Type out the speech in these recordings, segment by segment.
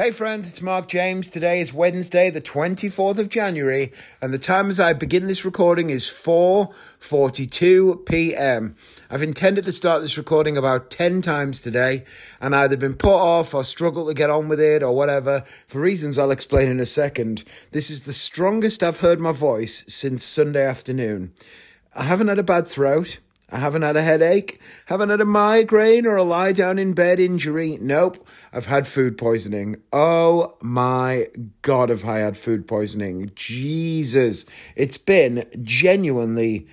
Hey friends, it's Mark James. Today is Wednesday, the 24th of January, and the time as I begin this recording is 4:42 p.m. I've intended to start this recording about 10 times today and either been put off or struggled to get on with it or whatever for reasons I'll explain in a second. This is the strongest I've heard my voice since Sunday afternoon. I haven't had a bad throat. I haven't had a headache, haven't had a migraine or a lie down in bed injury. Nope, I've had food poisoning. Oh my God, have I had food poisoning? Jesus, it's been genuinely,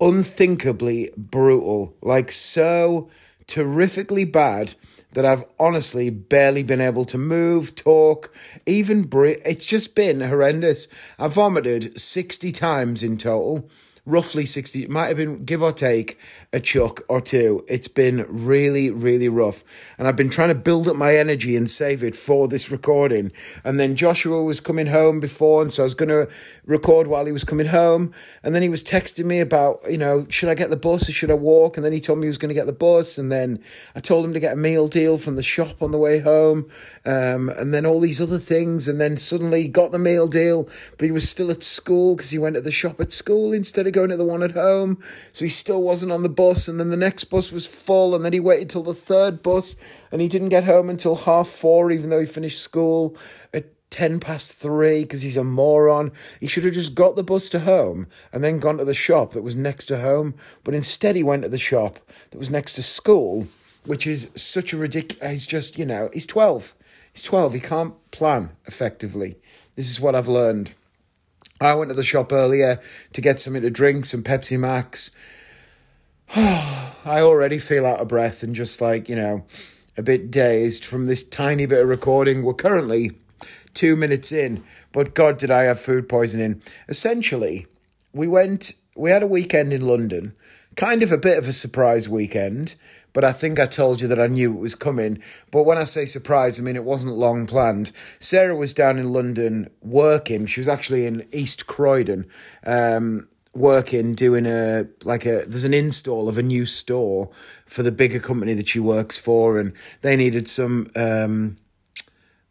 unthinkably brutal. Like, so terrifically bad that I've honestly barely been able to move, talk, even breathe. It's just been horrendous. I vomited 60 times in total roughly 60, it might have been give or take a chuck or two. It's been really, really rough. And I've been trying to build up my energy and save it for this recording. And then Joshua was coming home before, and so I was going to record while he was coming home. And then he was texting me about, you know, should I get the bus or should I walk? And then he told me he was going to get the bus. And then I told him to get a meal deal from the shop on the way home. Um, and then all these other things. And then suddenly got the meal deal, but he was still at school because he went to the shop at school instead of going to the one at home. So he still wasn't on the bus. And then the next bus was full. And then he waited till the third bus and he didn't get home until half four, even though he finished school at 10 past three because he's a moron. He should have just got the bus to home and then gone to the shop that was next to home. But instead, he went to the shop that was next to school, which is such a ridiculous. He's just, you know, he's 12. He's 12. He can't plan effectively. This is what I've learned. I went to the shop earlier to get something to drink, some Pepsi Max. I already feel out of breath and just like, you know, a bit dazed from this tiny bit of recording. We're currently two minutes in, but God, did I have food poisoning. Essentially, we went, we had a weekend in London, kind of a bit of a surprise weekend, but I think I told you that I knew it was coming. But when I say surprise, I mean it wasn't long planned. Sarah was down in London working. She was actually in East Croydon. Um, working doing a like a there's an install of a new store for the bigger company that she works for and they needed some um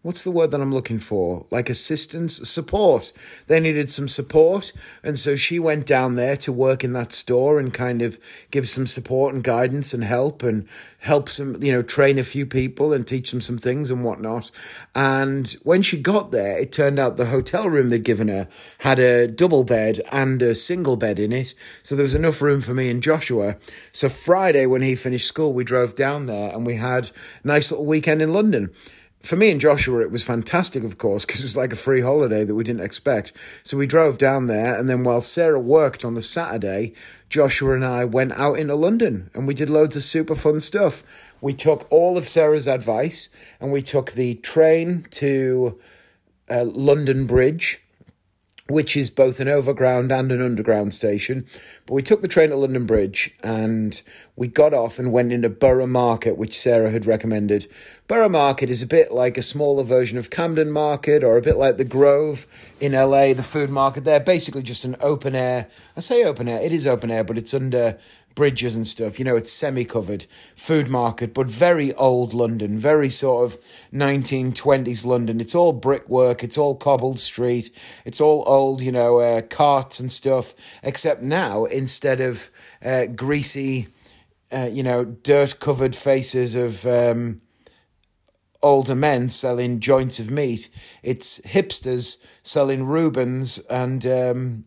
what's the word that I'm looking for? Like assistance, support. They needed some support. And so she went down there to work in that store and kind of give some support and guidance and help and help some, you know, train a few people and teach them some things and whatnot. And when she got there, it turned out the hotel room they'd given her had a double bed and a single bed in it. So there was enough room for me and Joshua. So Friday, when he finished school, we drove down there and we had a nice little weekend in London for me and Joshua, it was fantastic, of course, because it was like a free holiday that we didn't expect. So we drove down there, and then while Sarah worked on the Saturday, Joshua and I went out into London and we did loads of super fun stuff. We took all of Sarah's advice and we took the train to uh, London Bridge which is both an overground and an underground station. But we took the train to London Bridge and we got off and went into Borough Market, which Sarah had recommended. Borough Market is a bit like a smaller version of Camden Market or a bit like the Grove in LA, the food market there. Basically, just an open air. I say open air, it is open air, but it's under bridges and stuff. You know, it's semi covered food market, but very old London, very sort of 1920s London. It's all brickwork, it's all cobbled street, it's all old, you know, uh, carts and stuff, except now instead of uh, greasy, uh, you know, dirt covered faces of. Um, older men selling joints of meat. It's hipsters selling Reubens and um,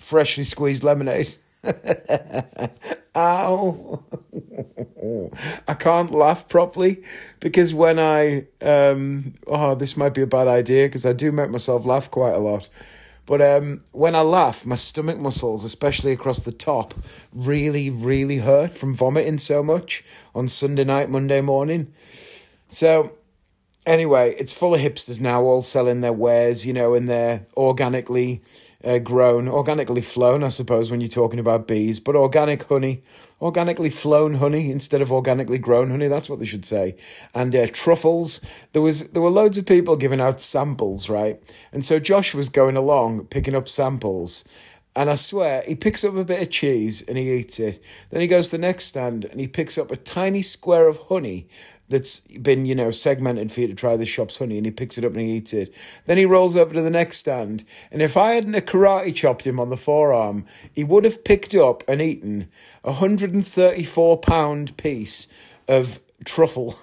freshly squeezed lemonade. Ow. I can't laugh properly because when I, um, oh, this might be a bad idea because I do make myself laugh quite a lot. But um, when I laugh, my stomach muscles, especially across the top, really, really hurt from vomiting so much on Sunday night, Monday morning. So, anyway, it's full of hipsters now, all selling their wares, you know, and they're organically uh, grown, organically flown, I suppose, when you're talking about bees, but organic honey, organically flown honey instead of organically grown honey. That's what they should say. And uh, truffles. There was there were loads of people giving out samples, right? And so Josh was going along picking up samples. And I swear, he picks up a bit of cheese and he eats it. Then he goes to the next stand and he picks up a tiny square of honey that's been, you know, segmented for you to try the shop's honey and he picks it up and he eats it. Then he rolls over to the next stand. And if I hadn't karate chopped him on the forearm, he would have picked up and eaten a 134 pound piece of truffle.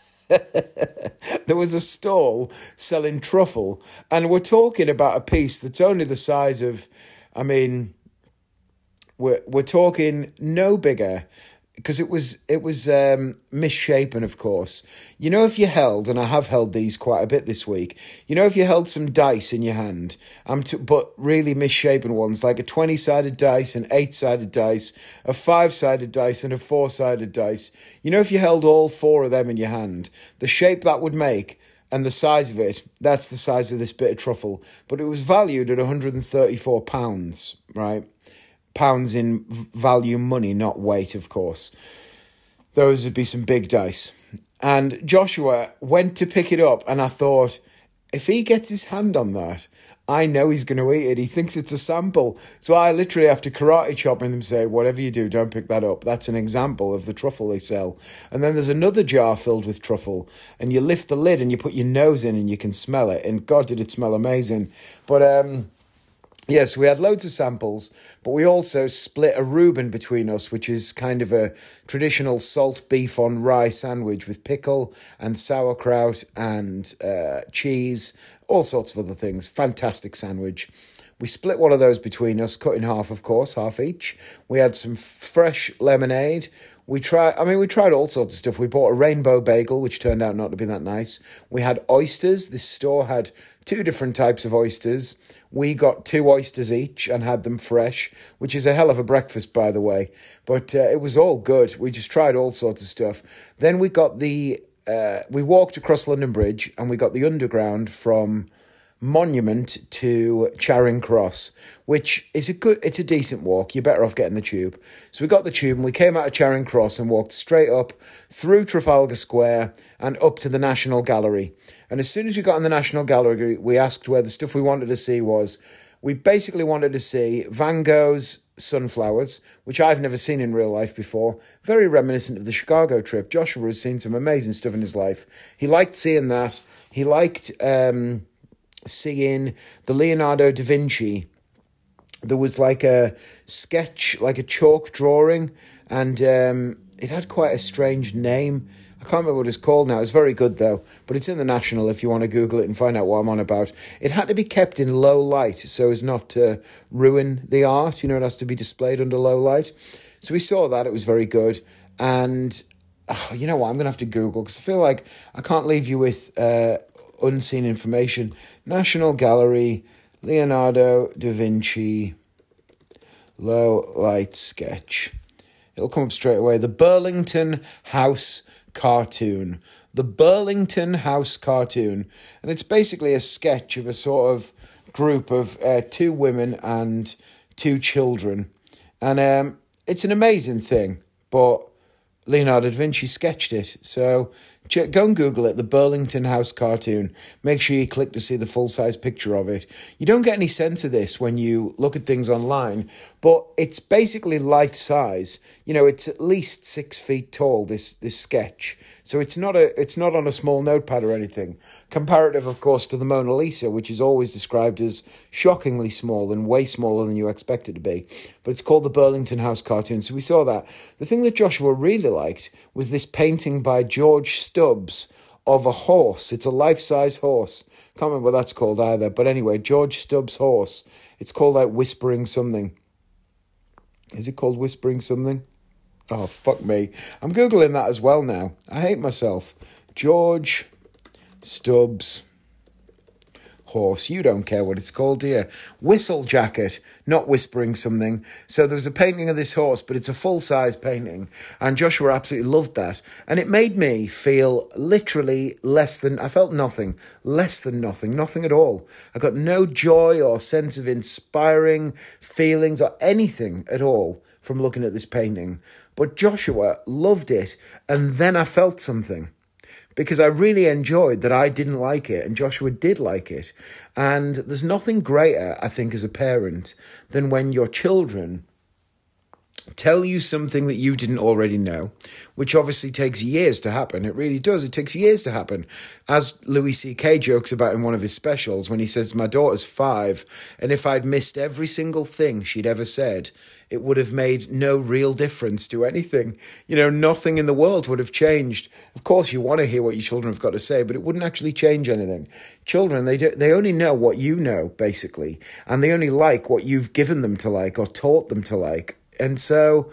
there was a stall selling truffle, and we're talking about a piece that's only the size of, I mean, we're, we're talking no bigger because it was it was um, misshapen, of course. You know, if you held, and I have held these quite a bit this week. You know, if you held some dice in your hand, um, to, but really misshapen ones, like a twenty sided dice, an eight sided dice, a five sided dice, and a four sided dice. You know, if you held all four of them in your hand, the shape that would make. And the size of it, that's the size of this bit of truffle. But it was valued at £134, right? Pounds in value money, not weight, of course. Those would be some big dice. And Joshua went to pick it up, and I thought, if he gets his hand on that, I know he's going to eat it. He thinks it's a sample. So I literally have to karate chop him and say, whatever you do, don't pick that up. That's an example of the truffle they sell. And then there's another jar filled with truffle, and you lift the lid and you put your nose in and you can smell it. And God, did it smell amazing. But, um, Yes, we had loads of samples, but we also split a Reuben between us, which is kind of a traditional salt beef on rye sandwich with pickle and sauerkraut and uh, cheese, all sorts of other things. Fantastic sandwich. We split one of those between us, cut in half, of course, half each. We had some fresh lemonade. We tried, I mean, we tried all sorts of stuff. We bought a rainbow bagel, which turned out not to be that nice. We had oysters. This store had two different types of oysters. We got two oysters each and had them fresh, which is a hell of a breakfast, by the way. But uh, it was all good. We just tried all sorts of stuff. Then we got the, uh, we walked across London Bridge and we got the underground from Monument to Charing Cross, which is a good, it's a decent walk. You're better off getting the tube. So we got the tube and we came out of Charing Cross and walked straight up through Trafalgar Square and up to the National Gallery. And as soon as we got in the National Gallery, we asked where the stuff we wanted to see was. We basically wanted to see Van Gogh's Sunflowers, which I've never seen in real life before. Very reminiscent of the Chicago trip. Joshua has seen some amazing stuff in his life. He liked seeing that. He liked. Um, seeing the Leonardo da Vinci. There was like a sketch, like a chalk drawing, and um, it had quite a strange name. I can't remember what it's called now. It's very good though, but it's in the National if you want to Google it and find out what I'm on about. It had to be kept in low light so as not to ruin the art. You know, it has to be displayed under low light. So we saw that. It was very good. And oh, you know what? I'm going to have to Google because I feel like I can't leave you with uh, unseen information. National Gallery, Leonardo da Vinci, low light sketch. It'll come up straight away. The Burlington House cartoon. The Burlington House cartoon. And it's basically a sketch of a sort of group of uh, two women and two children. And um, it's an amazing thing, but Leonardo da Vinci sketched it. So check, go and Google it, the Burlington House cartoon. Make sure you click to see the full size picture of it. You don't get any sense of this when you look at things online, but it's basically life size. You know, it's at least six feet tall. This this sketch. So it's not a it's not on a small notepad or anything. Comparative, of course, to the Mona Lisa, which is always described as shockingly small and way smaller than you expect it to be. But it's called the Burlington House cartoon. So we saw that. The thing that Joshua really liked was this painting by George Stubbs of a horse. It's a life size horse. Can't remember what that's called either. But anyway, George Stubbs' horse. It's called like Whispering Something. Is it called Whispering Something? Oh, fuck me. I'm Googling that as well now. I hate myself. George Stubbs horse. You don't care what it's called, do you? Whistlejacket, not whispering something. So there was a painting of this horse, but it's a full size painting. And Joshua absolutely loved that. And it made me feel literally less than, I felt nothing, less than nothing, nothing at all. I got no joy or sense of inspiring feelings or anything at all from looking at this painting. But Joshua loved it, and then I felt something because I really enjoyed that I didn't like it and Joshua did like it. And there's nothing greater, I think, as a parent than when your children tell you something that you didn't already know, which obviously takes years to happen. It really does. It takes years to happen. As Louis C.K. jokes about in one of his specials when he says, My daughter's five, and if I'd missed every single thing she'd ever said, it would have made no real difference to anything. You know, nothing in the world would have changed. Of course, you want to hear what your children have got to say, but it wouldn't actually change anything. Children, they do, they only know what you know, basically, and they only like what you've given them to like or taught them to like. And so,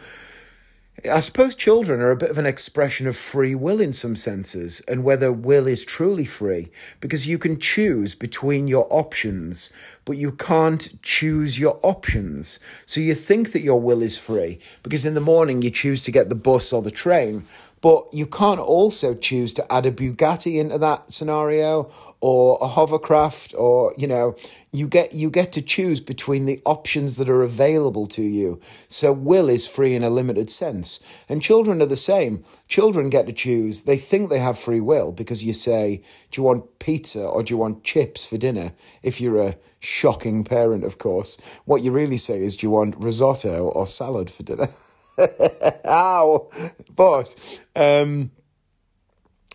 I suppose children are a bit of an expression of free will in some senses, and whether will is truly free, because you can choose between your options, but you can't choose your options. So you think that your will is free, because in the morning you choose to get the bus or the train, but you can't also choose to add a Bugatti into that scenario or a hovercraft or you know you get you get to choose between the options that are available to you. So will is free in a limited sense. And children are the same. Children get to choose. They think they have free will because you say, "Do you want pizza or do you want chips for dinner?" If you're a shocking parent, of course. What you really say is, "Do you want risotto or salad for dinner?" Ow! But, um,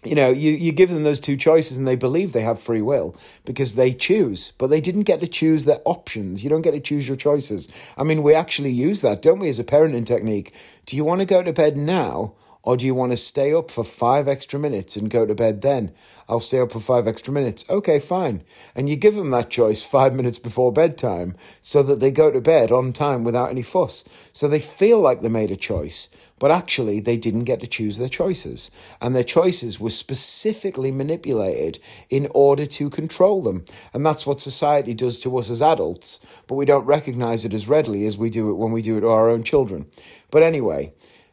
you know, you, you give them those two choices and they believe they have free will because they choose, but they didn't get to choose their options. You don't get to choose your choices. I mean, we actually use that, don't we, as a parenting technique? Do you want to go to bed now or do you want to stay up for five extra minutes and go to bed then? I'll stay up for five extra minutes. Okay, fine. And you give them that choice five minutes before bedtime so that they go to bed on time without any fuss. So they feel like they made a choice, but actually they didn't get to choose their choices. And their choices were specifically manipulated in order to control them. And that's what society does to us as adults, but we don't recognize it as readily as we do it when we do it to our own children. But anyway,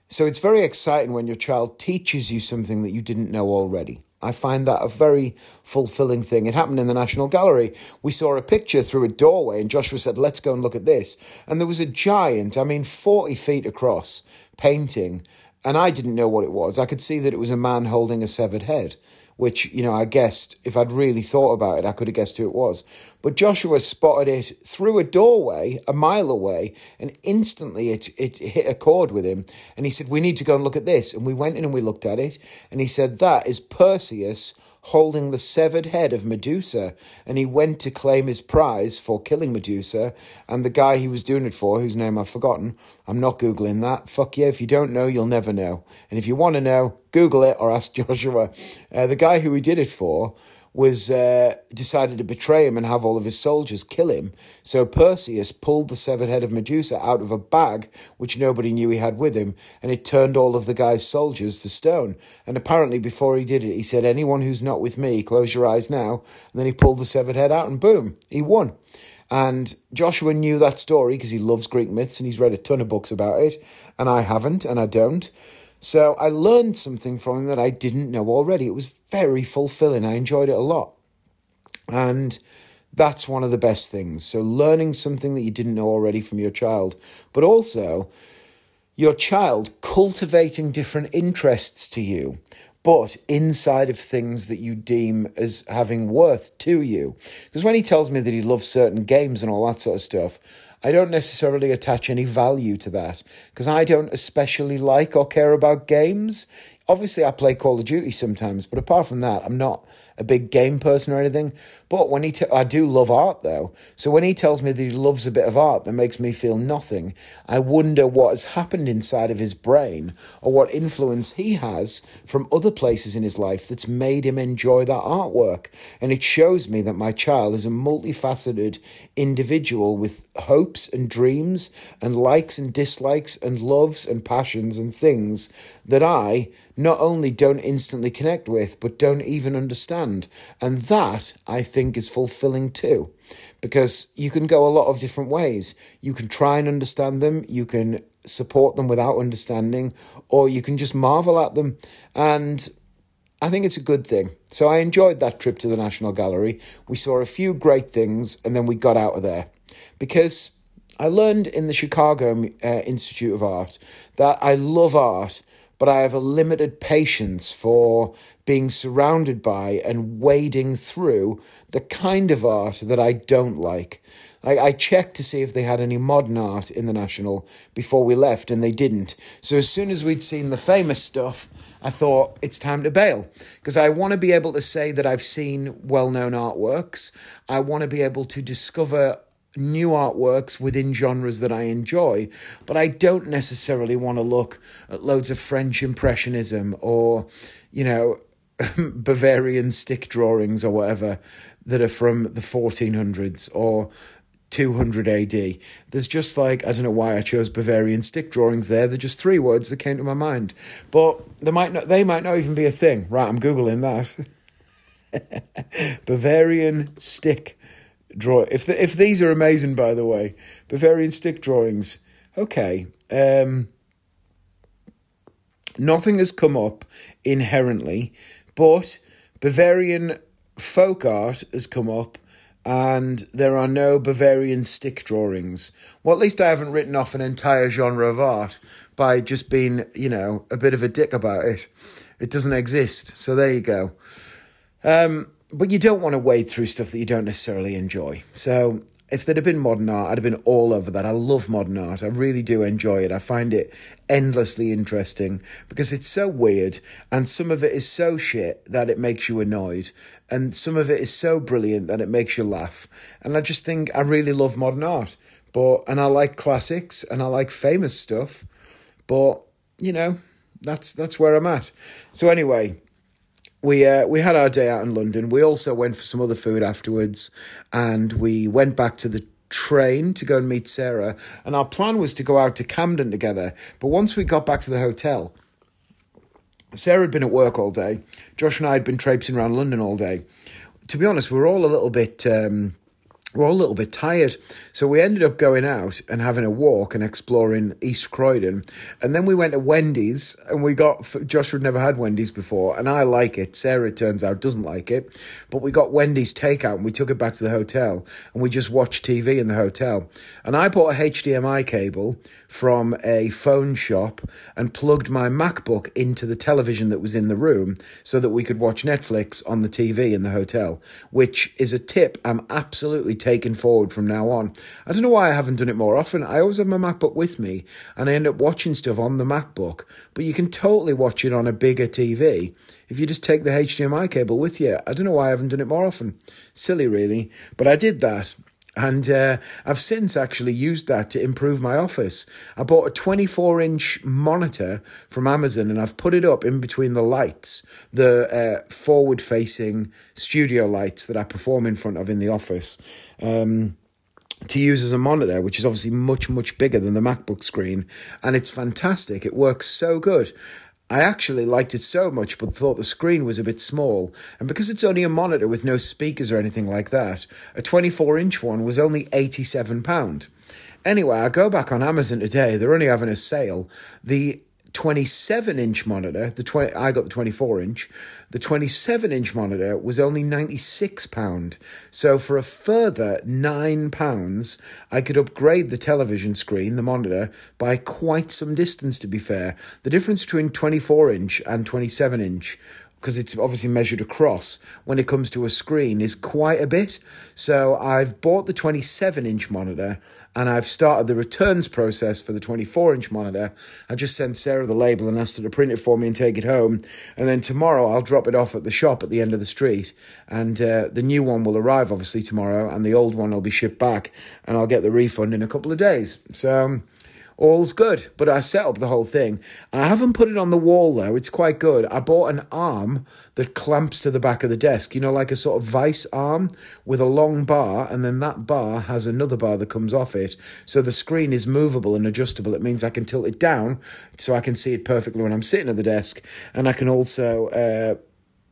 so it's very exciting when your child teaches you something that you didn't know already. I find that a very fulfilling thing. It happened in the National Gallery. We saw a picture through a doorway, and Joshua said, Let's go and look at this. And there was a giant, I mean, 40 feet across, painting, and I didn't know what it was. I could see that it was a man holding a severed head which, you know, I guessed if I'd really thought about it, I could have guessed who it was. But Joshua spotted it through a doorway a mile away, and instantly it, it hit a chord with him. And he said, We need to go and look at this. And we went in and we looked at it, and he said, That is Perseus holding the severed head of Medusa, and he went to claim his prize for killing Medusa. And the guy he was doing it for, whose name I've forgotten, I'm not Googling that. Fuck yeah, if you don't know, you'll never know. And if you want to know, Google it or ask Joshua. Uh, the guy who he did it for was uh, decided to betray him and have all of his soldiers kill him. So Perseus pulled the severed head of Medusa out of a bag which nobody knew he had with him, and it turned all of the guy's soldiers to stone. And apparently, before he did it, he said, "Anyone who's not with me, close your eyes now." And then he pulled the severed head out, and boom, he won. And Joshua knew that story because he loves Greek myths and he's read a ton of books about it, and I haven't, and I don't. So I learned something from him that I didn't know already. It was very fulfilling. I enjoyed it a lot. And that's one of the best things. So learning something that you didn't know already from your child, but also your child cultivating different interests to you, but inside of things that you deem as having worth to you. Because when he tells me that he loves certain games and all that sort of stuff, I don't necessarily attach any value to that because I don't especially like or care about games. Obviously, I play Call of Duty sometimes, but apart from that, I'm not a big game person or anything. But when he, t- I do love art though. So when he tells me that he loves a bit of art that makes me feel nothing, I wonder what has happened inside of his brain or what influence he has from other places in his life that's made him enjoy that artwork. And it shows me that my child is a multifaceted individual with hopes and dreams and likes and dislikes and loves and passions and things that I not only don't instantly connect with, but don't even understand. And that, I think, is fulfilling too. Because you can go a lot of different ways. You can try and understand them, you can support them without understanding, or you can just marvel at them. And I think it's a good thing. So I enjoyed that trip to the National Gallery. We saw a few great things and then we got out of there. Because I learned in the Chicago uh, Institute of Art that I love art, but I have a limited patience for being surrounded by and wading through the kind of art that I don't like. I, I checked to see if they had any modern art in the National before we left, and they didn't. So as soon as we'd seen the famous stuff, I thought it's time to bail because I want to be able to say that I've seen well known artworks. I want to be able to discover new artworks within genres that I enjoy, but I don't necessarily want to look at loads of French Impressionism or, you know, Bavarian stick drawings or whatever that are from the 1400s or 200 AD. There's just like, I don't know why I chose Bavarian stick drawings there. They're just three words that came to my mind. But they might not, they might not even be a thing. Right, I'm Googling that. Bavarian stick draw. If the, if these are amazing, by the way, Bavarian stick drawings. Okay. Um, nothing has come up inherently, but Bavarian folk art has come up, and there are no Bavarian stick drawings. Well, at least I haven't written off an entire genre of art by just being, you know, a bit of a dick about it. It doesn't exist. So there you go. Um, but you don't want to wade through stuff that you don't necessarily enjoy. So if there'd have been modern art, I'd have been all over that. I love modern art. I really do enjoy it. I find it endlessly interesting because it's so weird and some of it is so shit that it makes you annoyed and some of it is so brilliant that it makes you laugh. And I just think I really love modern art. But and I like classics and I like famous stuff. But, you know, that's that's where I'm at. So anyway, we uh, we had our day out in London. We also went for some other food afterwards, and we went back to the train to go and meet Sarah. And our plan was to go out to Camden together. But once we got back to the hotel, Sarah had been at work all day. Josh and I had been traipsing around London all day. To be honest, we were all a little bit. Um, we're all a little bit tired. So we ended up going out and having a walk and exploring East Croydon. And then we went to Wendy's and we got, Joshua had never had Wendy's before and I like it. Sarah, it turns out, doesn't like it. But we got Wendy's takeout and we took it back to the hotel and we just watched TV in the hotel. And I bought a HDMI cable from a phone shop and plugged my MacBook into the television that was in the room so that we could watch Netflix on the TV in the hotel, which is a tip I'm absolutely taken forward from now on. I don't know why I haven't done it more often. I always have my MacBook with me and I end up watching stuff on the MacBook, but you can totally watch it on a bigger TV if you just take the HDMI cable with you. I don't know why I haven't done it more often. Silly, really. But I did that. And uh, I've since actually used that to improve my office. I bought a 24 inch monitor from Amazon and I've put it up in between the lights, the uh, forward facing studio lights that I perform in front of in the office um, to use as a monitor, which is obviously much, much bigger than the MacBook screen. And it's fantastic. It works so good. I actually liked it so much, but thought the screen was a bit small. And because it's only a monitor with no speakers or anything like that, a 24 inch one was only £87. Anyway, I go back on Amazon today, they're only having a sale. The 27 inch monitor, the 20, I got the 24 inch, the 27 inch monitor was only £96. So for a further £9, I could upgrade the television screen, the monitor, by quite some distance to be fair. The difference between 24 inch and 27 inch because it's obviously measured across when it comes to a screen is quite a bit. So I've bought the 27 inch monitor and I've started the returns process for the 24 inch monitor. I just sent Sarah the label and asked her to print it for me and take it home. And then tomorrow I'll drop it off at the shop at the end of the street. And uh, the new one will arrive obviously tomorrow, and the old one will be shipped back, and I'll get the refund in a couple of days. So. All's good. But I set up the whole thing. I haven't put it on the wall though. It's quite good. I bought an arm that clamps to the back of the desk, you know, like a sort of vice arm with a long bar, and then that bar has another bar that comes off it. So the screen is movable and adjustable. It means I can tilt it down so I can see it perfectly when I'm sitting at the desk, and I can also uh,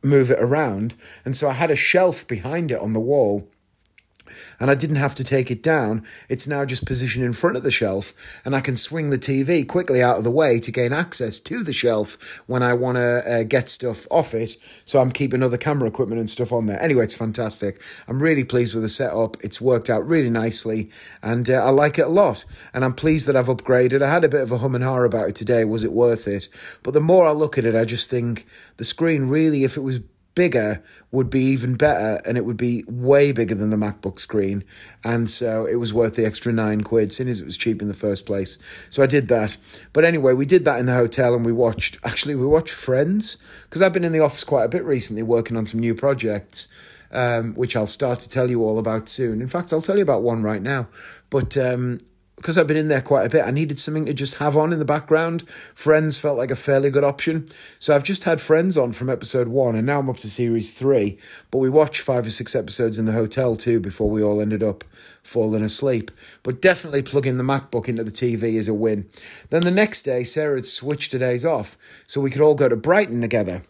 move it around. And so I had a shelf behind it on the wall and I didn't have to take it down. It's now just positioned in front of the shelf, and I can swing the TV quickly out of the way to gain access to the shelf when I want to uh, get stuff off it. So I'm keeping other camera equipment and stuff on there. Anyway, it's fantastic. I'm really pleased with the setup. It's worked out really nicely, and uh, I like it a lot. And I'm pleased that I've upgraded. I had a bit of a hum and har about it today. Was it worth it? But the more I look at it, I just think the screen really, if it was bigger would be even better and it would be way bigger than the MacBook screen. And so it was worth the extra nine quid, seeing as it was cheap in the first place. So I did that. But anyway, we did that in the hotel and we watched, actually, we watched Friends because I've been in the office quite a bit recently working on some new projects. Um, which I'll start to tell you all about soon. In fact, I'll tell you about one right now. But um, because I've been in there quite a bit, I needed something to just have on in the background. Friends felt like a fairly good option. So I've just had Friends on from episode one, and now I'm up to series three. But we watched five or six episodes in the hotel too before we all ended up falling asleep. But definitely plugging the MacBook into the TV is a win. Then the next day, Sarah had switched her days off, so we could all go to Brighton together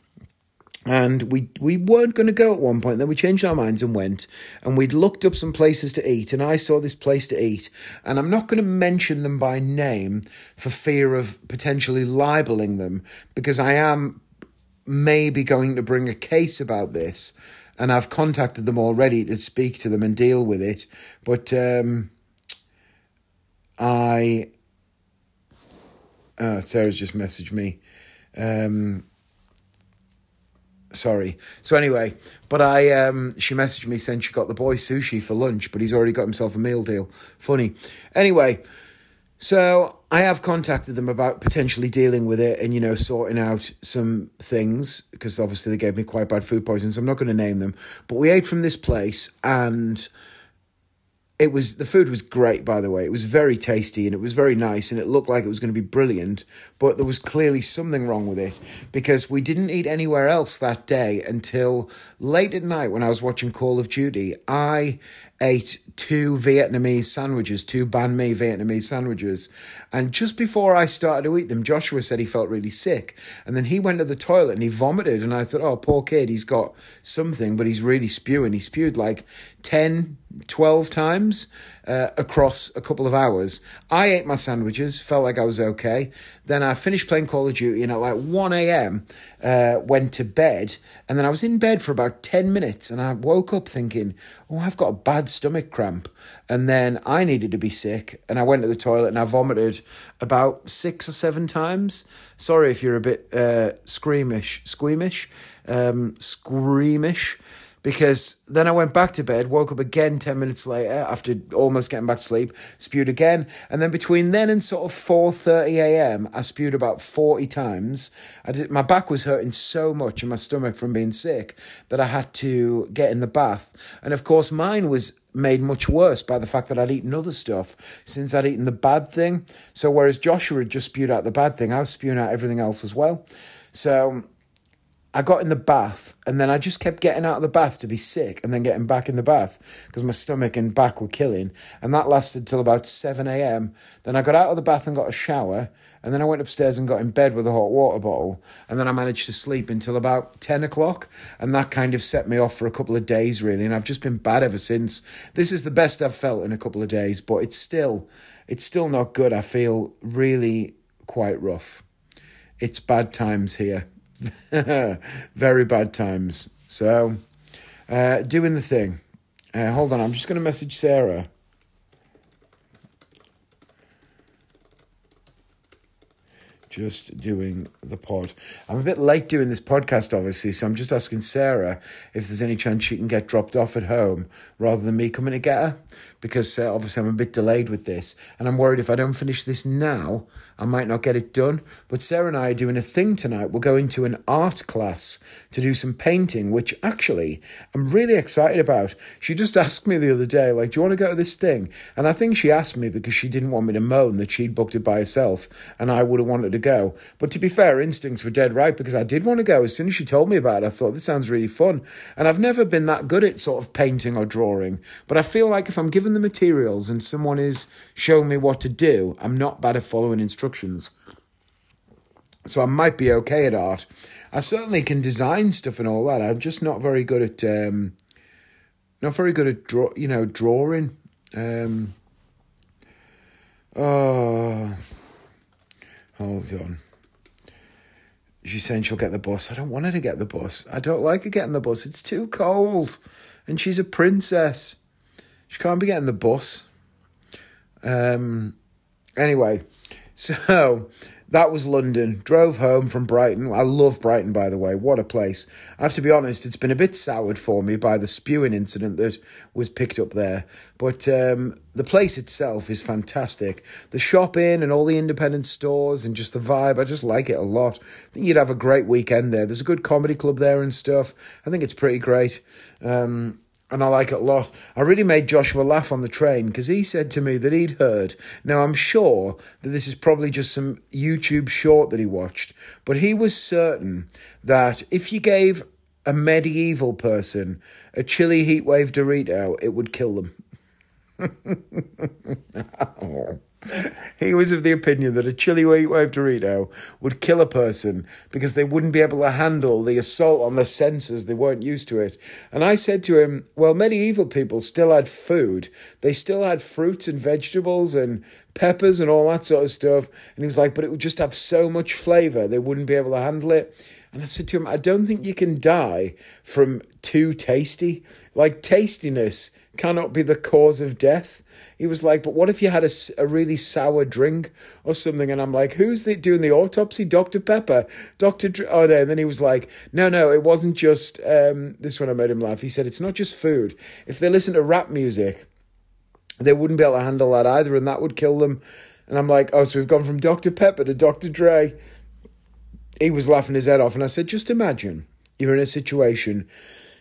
and we we weren't going to go at one point. Then we changed our minds and went and we'd looked up some places to eat and i saw this place to eat. And i'm not going to mention them by name for fear of potentially libeling them because i am maybe going to bring a case about this and i've contacted them already to speak to them and deal with it. But um, i uh, sarah's just messaged me. Um, sorry. So anyway, but I um she messaged me saying she got the boy sushi for lunch, but he's already got himself a meal deal. Funny. Anyway, so I have contacted them about potentially dealing with it and you know sorting out some things because obviously they gave me quite bad food poisoning. So I'm not going to name them, but we ate from this place and it was the food was great by the way it was very tasty and it was very nice and it looked like it was going to be brilliant but there was clearly something wrong with it because we didn't eat anywhere else that day until late at night when i was watching call of duty i ate two Vietnamese sandwiches, two banh mi Vietnamese sandwiches. And just before I started to eat them, Joshua said he felt really sick. And then he went to the toilet and he vomited. And I thought, oh, poor kid, he's got something, but he's really spewing. He spewed like 10, 12 times uh, across a couple of hours. I ate my sandwiches, felt like I was okay. Then I finished playing Call of Duty and at like 1 a.m. Uh, went to bed. And then I was in bed for about 10 minutes and I woke up thinking, oh, I've got a bad stomach cramp. And then I needed to be sick and I went to the toilet and I vomited about six or seven times. Sorry if you're a bit uh, screamish, squeamish, um, screamish because then I went back to bed, woke up again 10 minutes later after almost getting back to sleep, spewed again. And then between then and sort of 4.30 a.m., I spewed about 40 times. I did, my back was hurting so much in my stomach from being sick that I had to get in the bath. And of course, mine was made much worse by the fact that I'd eaten other stuff since I'd eaten the bad thing. So whereas Joshua had just spewed out the bad thing, I was spewing out everything else as well. So I got in the bath and then I just kept getting out of the bath to be sick and then getting back in the bath because my stomach and back were killing. And that lasted till about 7 a.m. Then I got out of the bath and got a shower. And then I went upstairs and got in bed with a hot water bottle. And then I managed to sleep until about 10 o'clock. And that kind of set me off for a couple of days, really. And I've just been bad ever since. This is the best I've felt in a couple of days, but it's still, it's still not good. I feel really quite rough. It's bad times here. Very bad times. So, uh, doing the thing. Uh, hold on, I'm just going to message Sarah. Just doing the pod. I'm a bit late doing this podcast, obviously, so I'm just asking Sarah if there's any chance she can get dropped off at home rather than me coming to get her. Because uh, obviously I'm a bit delayed with this, and I'm worried if I don't finish this now, I might not get it done. But Sarah and I are doing a thing tonight. We're going to an art class to do some painting, which actually I'm really excited about. She just asked me the other day, like, do you want to go to this thing? And I think she asked me because she didn't want me to moan that she'd booked it by herself and I would have wanted to go. But to be fair, instincts were dead right because I did want to go. As soon as she told me about it, I thought, this sounds really fun. And I've never been that good at sort of painting or drawing. But I feel like if I'm given the materials and someone is showing me what to do, I'm not bad at following instructions instructions. So I might be okay at art. I certainly can design stuff and all that. I'm just not very good at um, not very good at draw, you know, drawing. Um, oh, hold on. She's saying she'll get the bus. I don't want her to get the bus. I don't like her getting the bus. It's too cold, and she's a princess. She can't be getting the bus. Um. Anyway, so that was London. Drove home from Brighton. I love Brighton, by the way. What a place. I have to be honest, it's been a bit soured for me by the spewing incident that was picked up there. But um, the place itself is fantastic. The shopping and all the independent stores and just the vibe, I just like it a lot. I think you'd have a great weekend there. There's a good comedy club there and stuff. I think it's pretty great. Um, and I like it a lot. I really made Joshua laugh on the train because he said to me that he'd heard. Now, I'm sure that this is probably just some YouTube short that he watched, but he was certain that if you gave a medieval person a chili heatwave Dorito, it would kill them. Oh. He was of the opinion that a chili wave Dorito would kill a person because they wouldn't be able to handle the assault on their senses. They weren't used to it. And I said to him, Well, medieval people still had food. They still had fruits and vegetables and peppers and all that sort of stuff. And he was like, But it would just have so much flavour, they wouldn't be able to handle it. And I said to him, I don't think you can die from too tasty. Like, tastiness cannot be the cause of death. He was like, but what if you had a, a really sour drink or something? And I'm like, who's the, doing the autopsy? Dr. Pepper. Dr. Dr- oh, no. And then he was like, no, no, it wasn't just, um, this one I made him laugh. He said, it's not just food. If they listen to rap music, they wouldn't be able to handle that either, and that would kill them. And I'm like, oh, so we've gone from Dr. Pepper to Dr. Dre. He was laughing his head off, and I said, just imagine you're in a situation,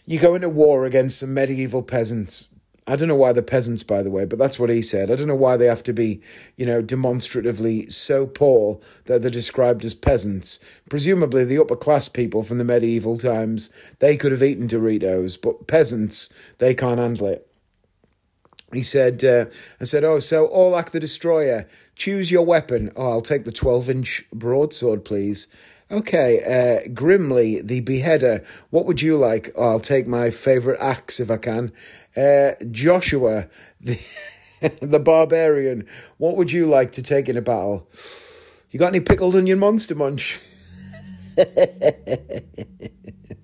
you go into war against some medieval peasants I don't know why the peasants, by the way, but that's what he said. I don't know why they have to be, you know, demonstratively so poor that they're described as peasants. Presumably, the upper class people from the medieval times, they could have eaten Doritos, but peasants, they can't handle it. He said, uh, I said, oh, so Orlak the Destroyer, choose your weapon. Oh, I'll take the 12 inch broadsword, please. Okay, uh, Grimly, the beheader, what would you like? Oh, I'll take my favourite axe if I can. Uh, Joshua, the, the barbarian, what would you like to take in a battle? You got any pickled onion monster munch?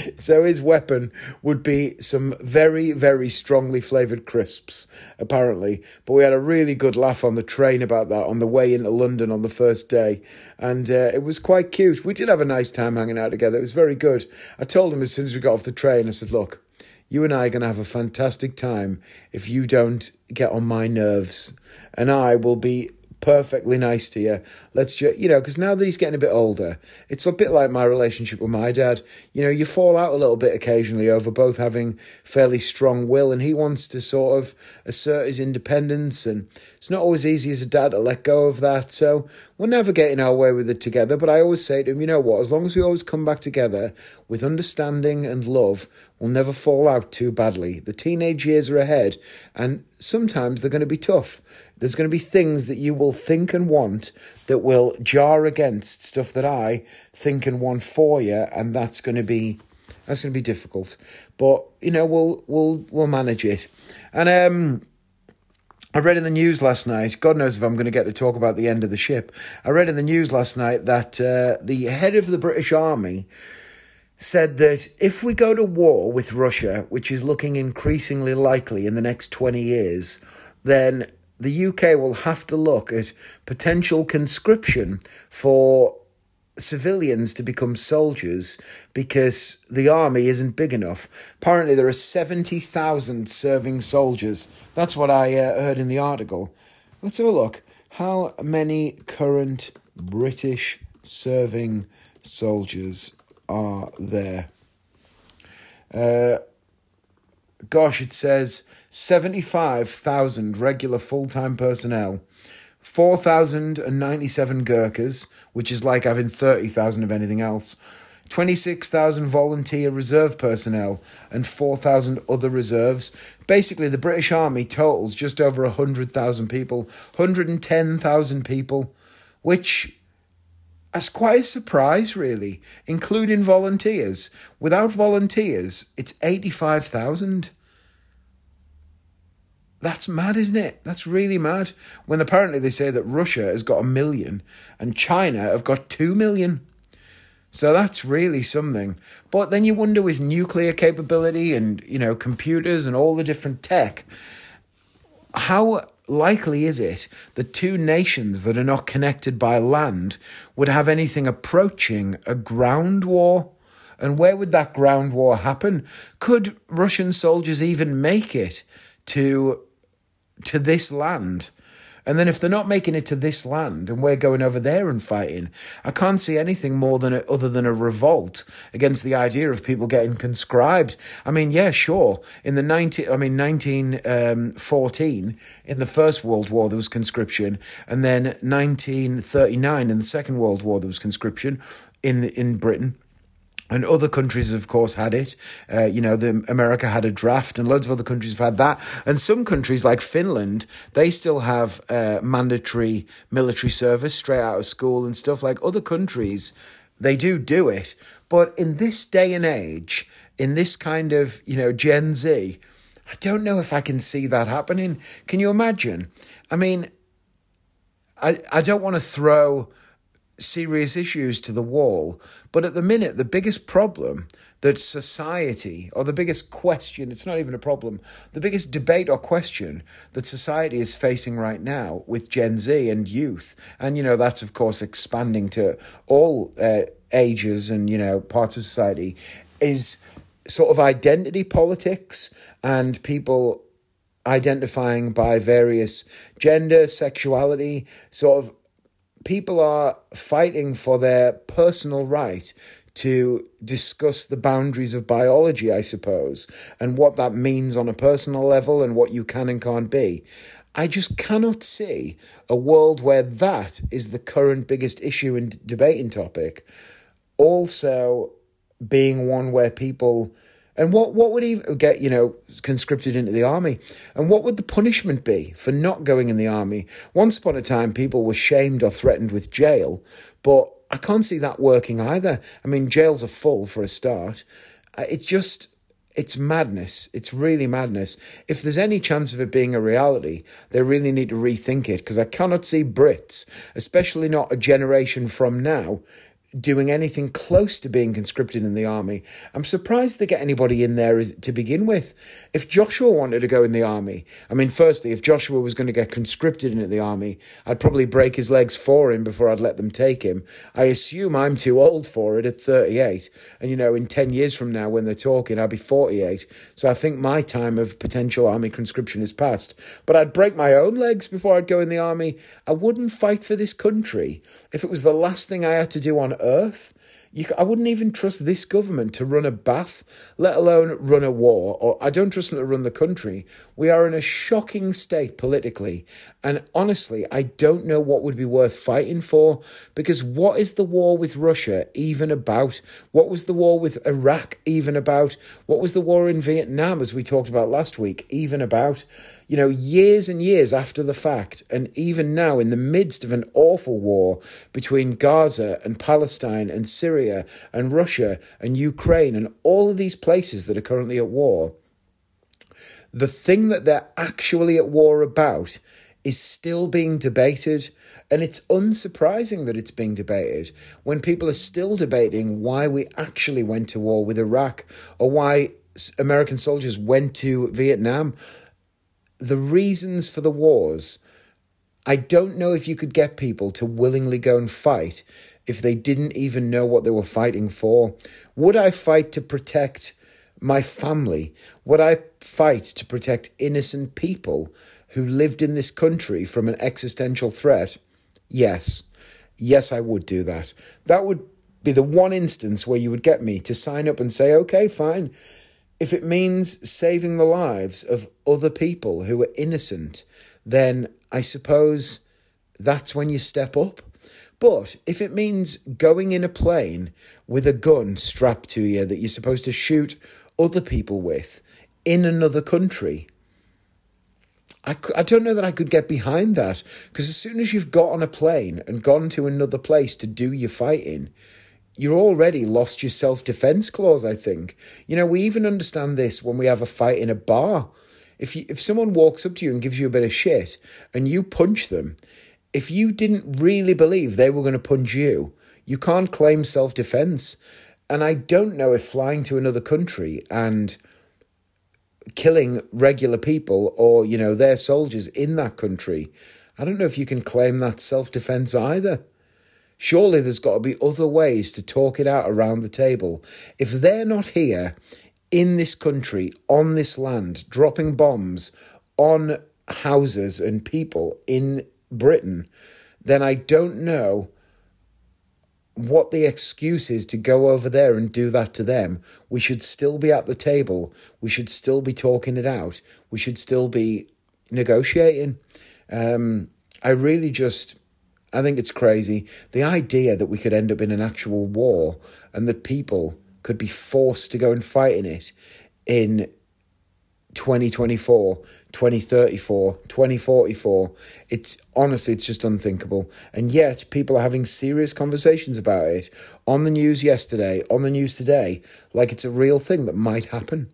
so his weapon would be some very, very strongly flavoured crisps, apparently. But we had a really good laugh on the train about that on the way into London on the first day. And uh, it was quite cute. We did have a nice time hanging out together. It was very good. I told him as soon as we got off the train, I said, look, you and I are going to have a fantastic time if you don't get on my nerves. And I will be perfectly nice to you. Let's just, you know, because now that he's getting a bit older, it's a bit like my relationship with my dad. You know, you fall out a little bit occasionally over both having fairly strong will, and he wants to sort of assert his independence, and it's not always easy as a dad to let go of that. So we're never getting our way with it together. But I always say to him, you know what? As long as we always come back together with understanding and love, we'll never fall out too badly. The teenage years are ahead, and sometimes they're going to be tough. There's going to be things that you will think and want that will jar against stuff that I think and want for you, and that's going to be that's going to be difficult. But you know, we'll we'll we'll manage it. And um, I read in the news last night. God knows if I'm going to get to talk about the end of the ship. I read in the news last night that uh, the head of the British Army said that if we go to war with Russia, which is looking increasingly likely in the next 20 years, then the UK will have to look at potential conscription for civilians to become soldiers because the army isn't big enough. Apparently, there are 70,000 serving soldiers. That's what I uh, heard in the article. Let's have a look. How many current British serving soldiers are there? Uh, gosh, it says 75,000 regular full time personnel, 4,097 Gurkhas, which is like having 30,000 of anything else, 26,000 volunteer reserve personnel, and 4,000 other reserves. Basically, the British Army totals just over 100,000 people, 110,000 people, which That's quite a surprise, really, including volunteers. Without volunteers, it's 85,000. That's mad, isn't it? That's really mad. When apparently they say that Russia has got a million and China have got two million. So that's really something. But then you wonder with nuclear capability and, you know, computers and all the different tech, how likely is it that two nations that are not connected by land would have anything approaching a ground war? And where would that ground war happen? Could Russian soldiers even make it to to this land? And then if they're not making it to this land and we're going over there and fighting, I can't see anything more than a, other than a revolt against the idea of people getting conscribed. I mean, yeah, sure. In the 19, I mean, 1914, um, in the First World War, there was conscription. And then 1939, in the Second World War, there was conscription in, in Britain and other countries, of course, had it. Uh, you know, the America had a draft, and loads of other countries have had that. And some countries, like Finland, they still have uh, mandatory military service straight out of school and stuff. Like other countries, they do do it. But in this day and age, in this kind of you know Gen Z, I don't know if I can see that happening. Can you imagine? I mean, I I don't want to throw serious issues to the wall. But at the minute, the biggest problem that society, or the biggest question, it's not even a problem, the biggest debate or question that society is facing right now with Gen Z and youth, and you know, that's of course expanding to all uh, ages and, you know, parts of society, is sort of identity politics and people identifying by various gender, sexuality, sort of people are fighting for their personal right to discuss the boundaries of biology, I suppose, and what that means on a personal level and what you can and can't be. I just cannot see a world where that is the current biggest issue and debating topic. Also, being one where people and what, what would he get, you know, conscripted into the army? And what would the punishment be for not going in the army? Once upon a time, people were shamed or threatened with jail, but I can't see that working either. I mean, jails are full for a start. Uh, it's just, it's madness. It's really madness. If there's any chance of it being a reality, they really need to rethink it because I cannot see Brits, especially not a generation from now, doing anything close to being conscripted in the army. I'm surprised they get anybody in there to begin with. If Joshua wanted to go in the army, I mean, firstly, if Joshua was going to get conscripted into the army, I'd probably break his legs for him before I'd let them take him. I assume I'm too old for it at 38. And, you know, in 10 years from now, when they're talking, I'll be 48. So I think my time of potential army conscription is past. But I'd break my own legs before I'd go in the army. I wouldn't fight for this country if it was the last thing I had to do on earth. You, I wouldn't even trust this government to run a bath, let alone run a war, or I don't trust them to run the country. We are in a shocking state politically, and honestly, I don't know what would be worth fighting for, because what is the war with Russia even about? What was the war with Iraq even about? What was the war in Vietnam, as we talked about last week, even about? You know, years and years after the fact, and even now in the midst of an awful war between Gaza and Palestine and Syria and Russia and Ukraine and all of these places that are currently at war, the thing that they're actually at war about is still being debated. And it's unsurprising that it's being debated when people are still debating why we actually went to war with Iraq or why American soldiers went to Vietnam the reasons for the wars, I don't know if you could get people to willingly go and fight if they didn't even know what they were fighting for. Would I fight to protect my family? Would I fight to protect innocent people who lived in this country from an existential threat? Yes. Yes, I would do that. That would be the one instance where you would get me to sign up and say, okay, fine. If it means saving the lives of other people who are innocent, then I suppose that's when you step up. But if it means going in a plane with a gun strapped to you that you're supposed to shoot other people with in another country, I, I don't know that I could get behind that because as soon as you've got on a plane and gone to another place to do your fighting, you're already lost your self defense clause, I think. You know, we even understand this when we have a fight in a bar. If you, if someone walks up to you and gives you a bit of shit and you punch them, if you didn't really believe they were going to punch you, you can't claim self defense. And I don't know if flying to another country and killing regular people or, you know, their soldiers in that country, I don't know if you can claim that self defense either. Surely there's got to be other ways to talk it out around the table. If they're not here in this country, on this land, dropping bombs on houses and people in Britain, then I don't know what the excuse is to go over there and do that to them. We should still be at the table. We should still be talking it out. We should still be negotiating. Um, I really just, I think it's crazy. The idea that we could end up in an actual war and that people could be forced to go and fight in it in 2024, 2034, 2044. It's honestly, it's just unthinkable. And yet, people are having serious conversations about it on the news yesterday, on the news today, like it's a real thing that might happen.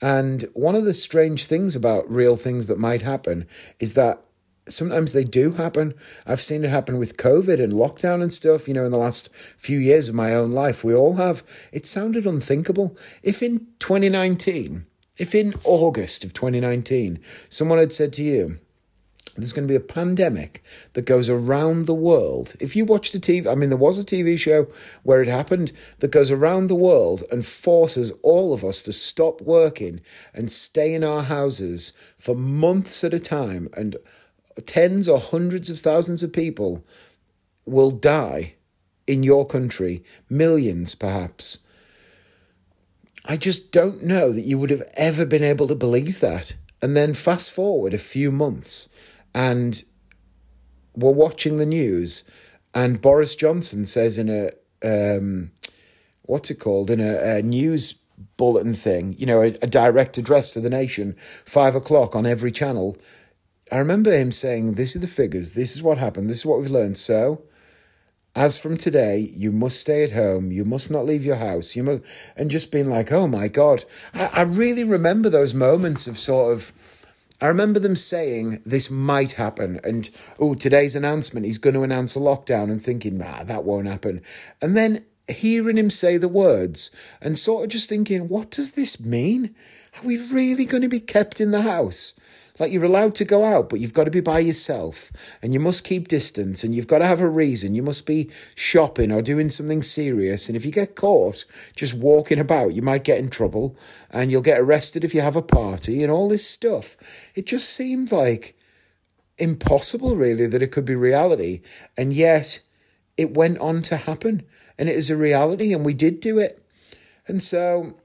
And one of the strange things about real things that might happen is that sometimes they do happen. I've seen it happen with COVID and lockdown and stuff, you know, in the last few years of my own life. We all have. It sounded unthinkable. If in 2019, if in August of 2019, someone had said to you, there's going to be a pandemic that goes around the world. If you watched a TV, I mean, there was a TV show where it happened that goes around the world and forces all of us to stop working and stay in our houses for months at a time, and tens or hundreds of thousands of people will die in your country, millions perhaps. I just don't know that you would have ever been able to believe that. And then fast forward a few months and we're watching the news and Boris Johnson says in a, um, what's it called, in a, a news bulletin thing, you know, a, a direct address to the nation, five o'clock on every channel. I remember him saying, This are the figures, this is what happened, this is what we've learned. So as from today, you must stay at home. You must not leave your house. You must, and just being like, oh my God. I, I really remember those moments of sort of, I remember them saying this might happen. And, oh, today's announcement, he's going to announce a lockdown and thinking, nah, that won't happen. And then hearing him say the words and sort of just thinking, what does this mean? Are we really going to be kept in the house? Like you're allowed to go out, but you've got to be by yourself and you must keep distance and you've got to have a reason. You must be shopping or doing something serious. And if you get caught just walking about, you might get in trouble and you'll get arrested if you have a party and all this stuff. It just seemed like impossible, really, that it could be reality. And yet it went on to happen and it is a reality and we did do it. And so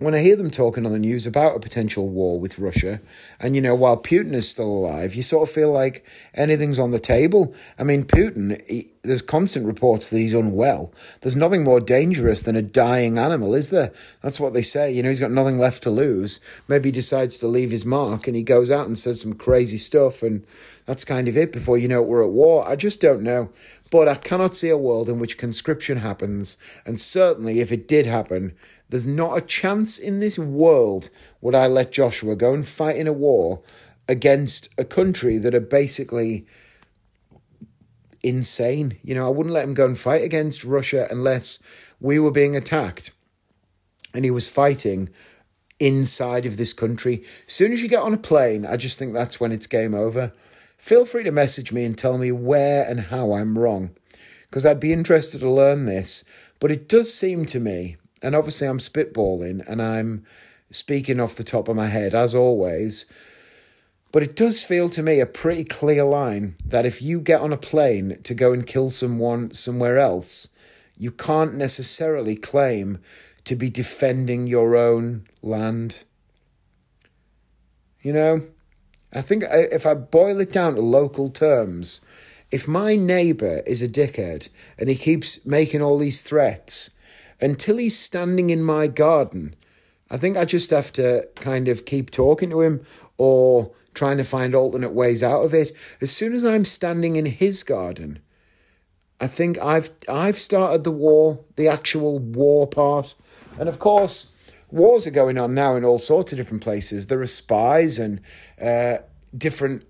when I hear them talking on the news about a potential war with Russia, and you know, while Putin is still alive, you sort of feel like anything's on the table. I mean, Putin, he, there's constant reports that he's unwell. There's nothing more dangerous than a dying animal, is there? That's what they say. You know, he's got nothing left to lose. Maybe he decides to leave his mark and he goes out and says some crazy stuff, and that's kind of it before you know it, we're at war. I just don't know. But I cannot see a world in which conscription happens, and certainly if it did happen, there's not a chance in this world would I let Joshua go and fight in a war against a country that are basically insane. You know, I wouldn't let him go and fight against Russia unless we were being attacked and he was fighting inside of this country. As soon as you get on a plane, I just think that's when it's game over. Feel free to message me and tell me where and how I'm wrong because I'd be interested to learn this. But it does seem to me and obviously I'm spitballing and I'm speaking off the top of my head as always. But it does feel to me a pretty clear line that if you get on a plane to go and kill someone somewhere else, you can't necessarily claim to be defending your own land. You know, I think if I boil it down to local terms, if my neighbour is a dickhead and he keeps making all these threats, until he's standing in my garden, I think I just have to kind of keep talking to him or trying to find alternate ways out of it. As soon as I'm standing in his garden, I think I've I've started the war, the actual war part. And of course, wars are going on now in all sorts of different places. There are spies and uh, different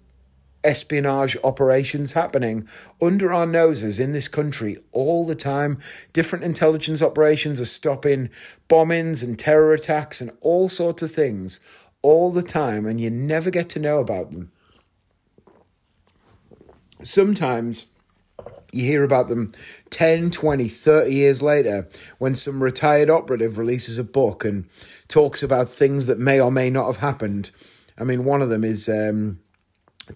espionage operations happening under our noses in this country all the time. Different intelligence operations are stopping bombings and terror attacks and all sorts of things all the time, and you never get to know about them. Sometimes you hear about them 10, 20, 30 years later when some retired operative releases a book and talks about things that may or may not have happened. I mean, one of them is um,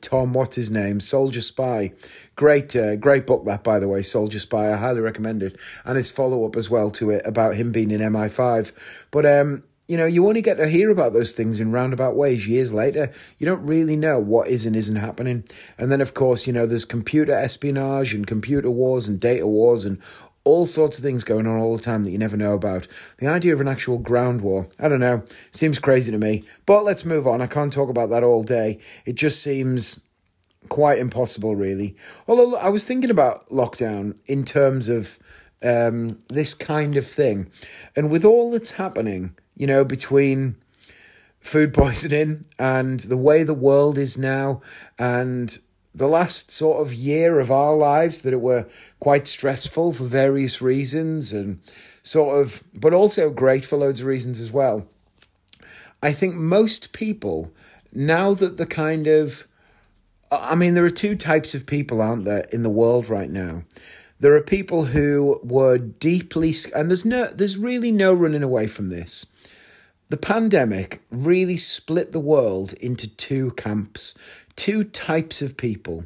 Tom, what's his name? Soldier Spy. Great, uh, great book that, by the way, Soldier Spy. I highly recommend it. And his follow up as well to it about him being in MI5. But um, you know, you only get to hear about those things in roundabout ways years later. You don't really know what is and isn't happening. And then, of course, you know, there's computer espionage and computer wars and data wars and all sorts of things going on all the time that you never know about. The idea of an actual ground war, I don't know, seems crazy to me. But let's move on. I can't talk about that all day. It just seems quite impossible, really. Although I was thinking about lockdown in terms of um, this kind of thing. And with all that's happening, you know, between food poisoning and the way the world is now and the last sort of year of our lives that it were quite stressful for various reasons and sort of but also great for loads of reasons as well. I think most people now that the kind of i mean there are two types of people aren't there in the world right now? There are people who were deeply and there's no there's really no running away from this. The pandemic really split the world into two camps, two types of people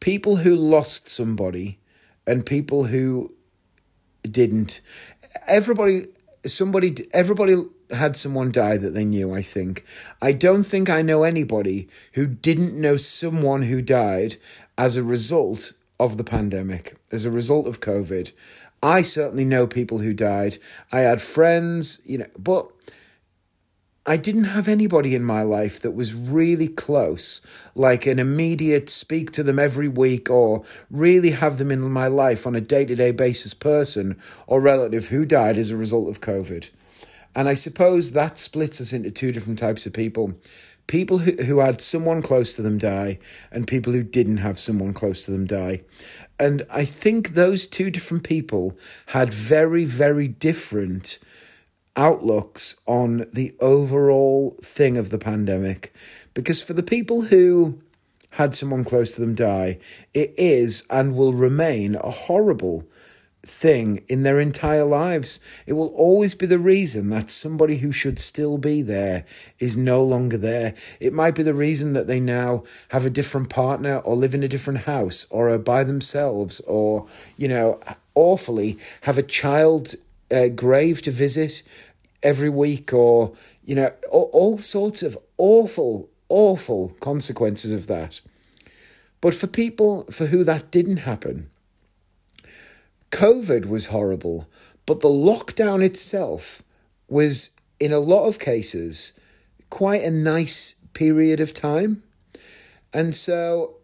people who lost somebody and people who didn't. Everybody, somebody, everybody had someone die that they knew, I think. I don't think I know anybody who didn't know someone who died as a result of the pandemic, as a result of COVID. I certainly know people who died. I had friends, you know, but I didn't have anybody in my life that was really close, like an immediate speak to them every week or really have them in my life on a day to day basis person or relative who died as a result of COVID. And I suppose that splits us into two different types of people people who, who had someone close to them die and people who didn't have someone close to them die. And I think those two different people had very, very different outlooks on the overall thing of the pandemic. Because for the people who had someone close to them die, it is and will remain a horrible thing in their entire lives. It will always be the reason that somebody who should still be there is no longer there. It might be the reason that they now have a different partner or live in a different house or are by themselves or, you know, awfully have a child uh, grave to visit every week or, you know, all, all sorts of awful, awful consequences of that. But for people for who that didn't happen, COVID was horrible, but the lockdown itself was, in a lot of cases, quite a nice period of time. And so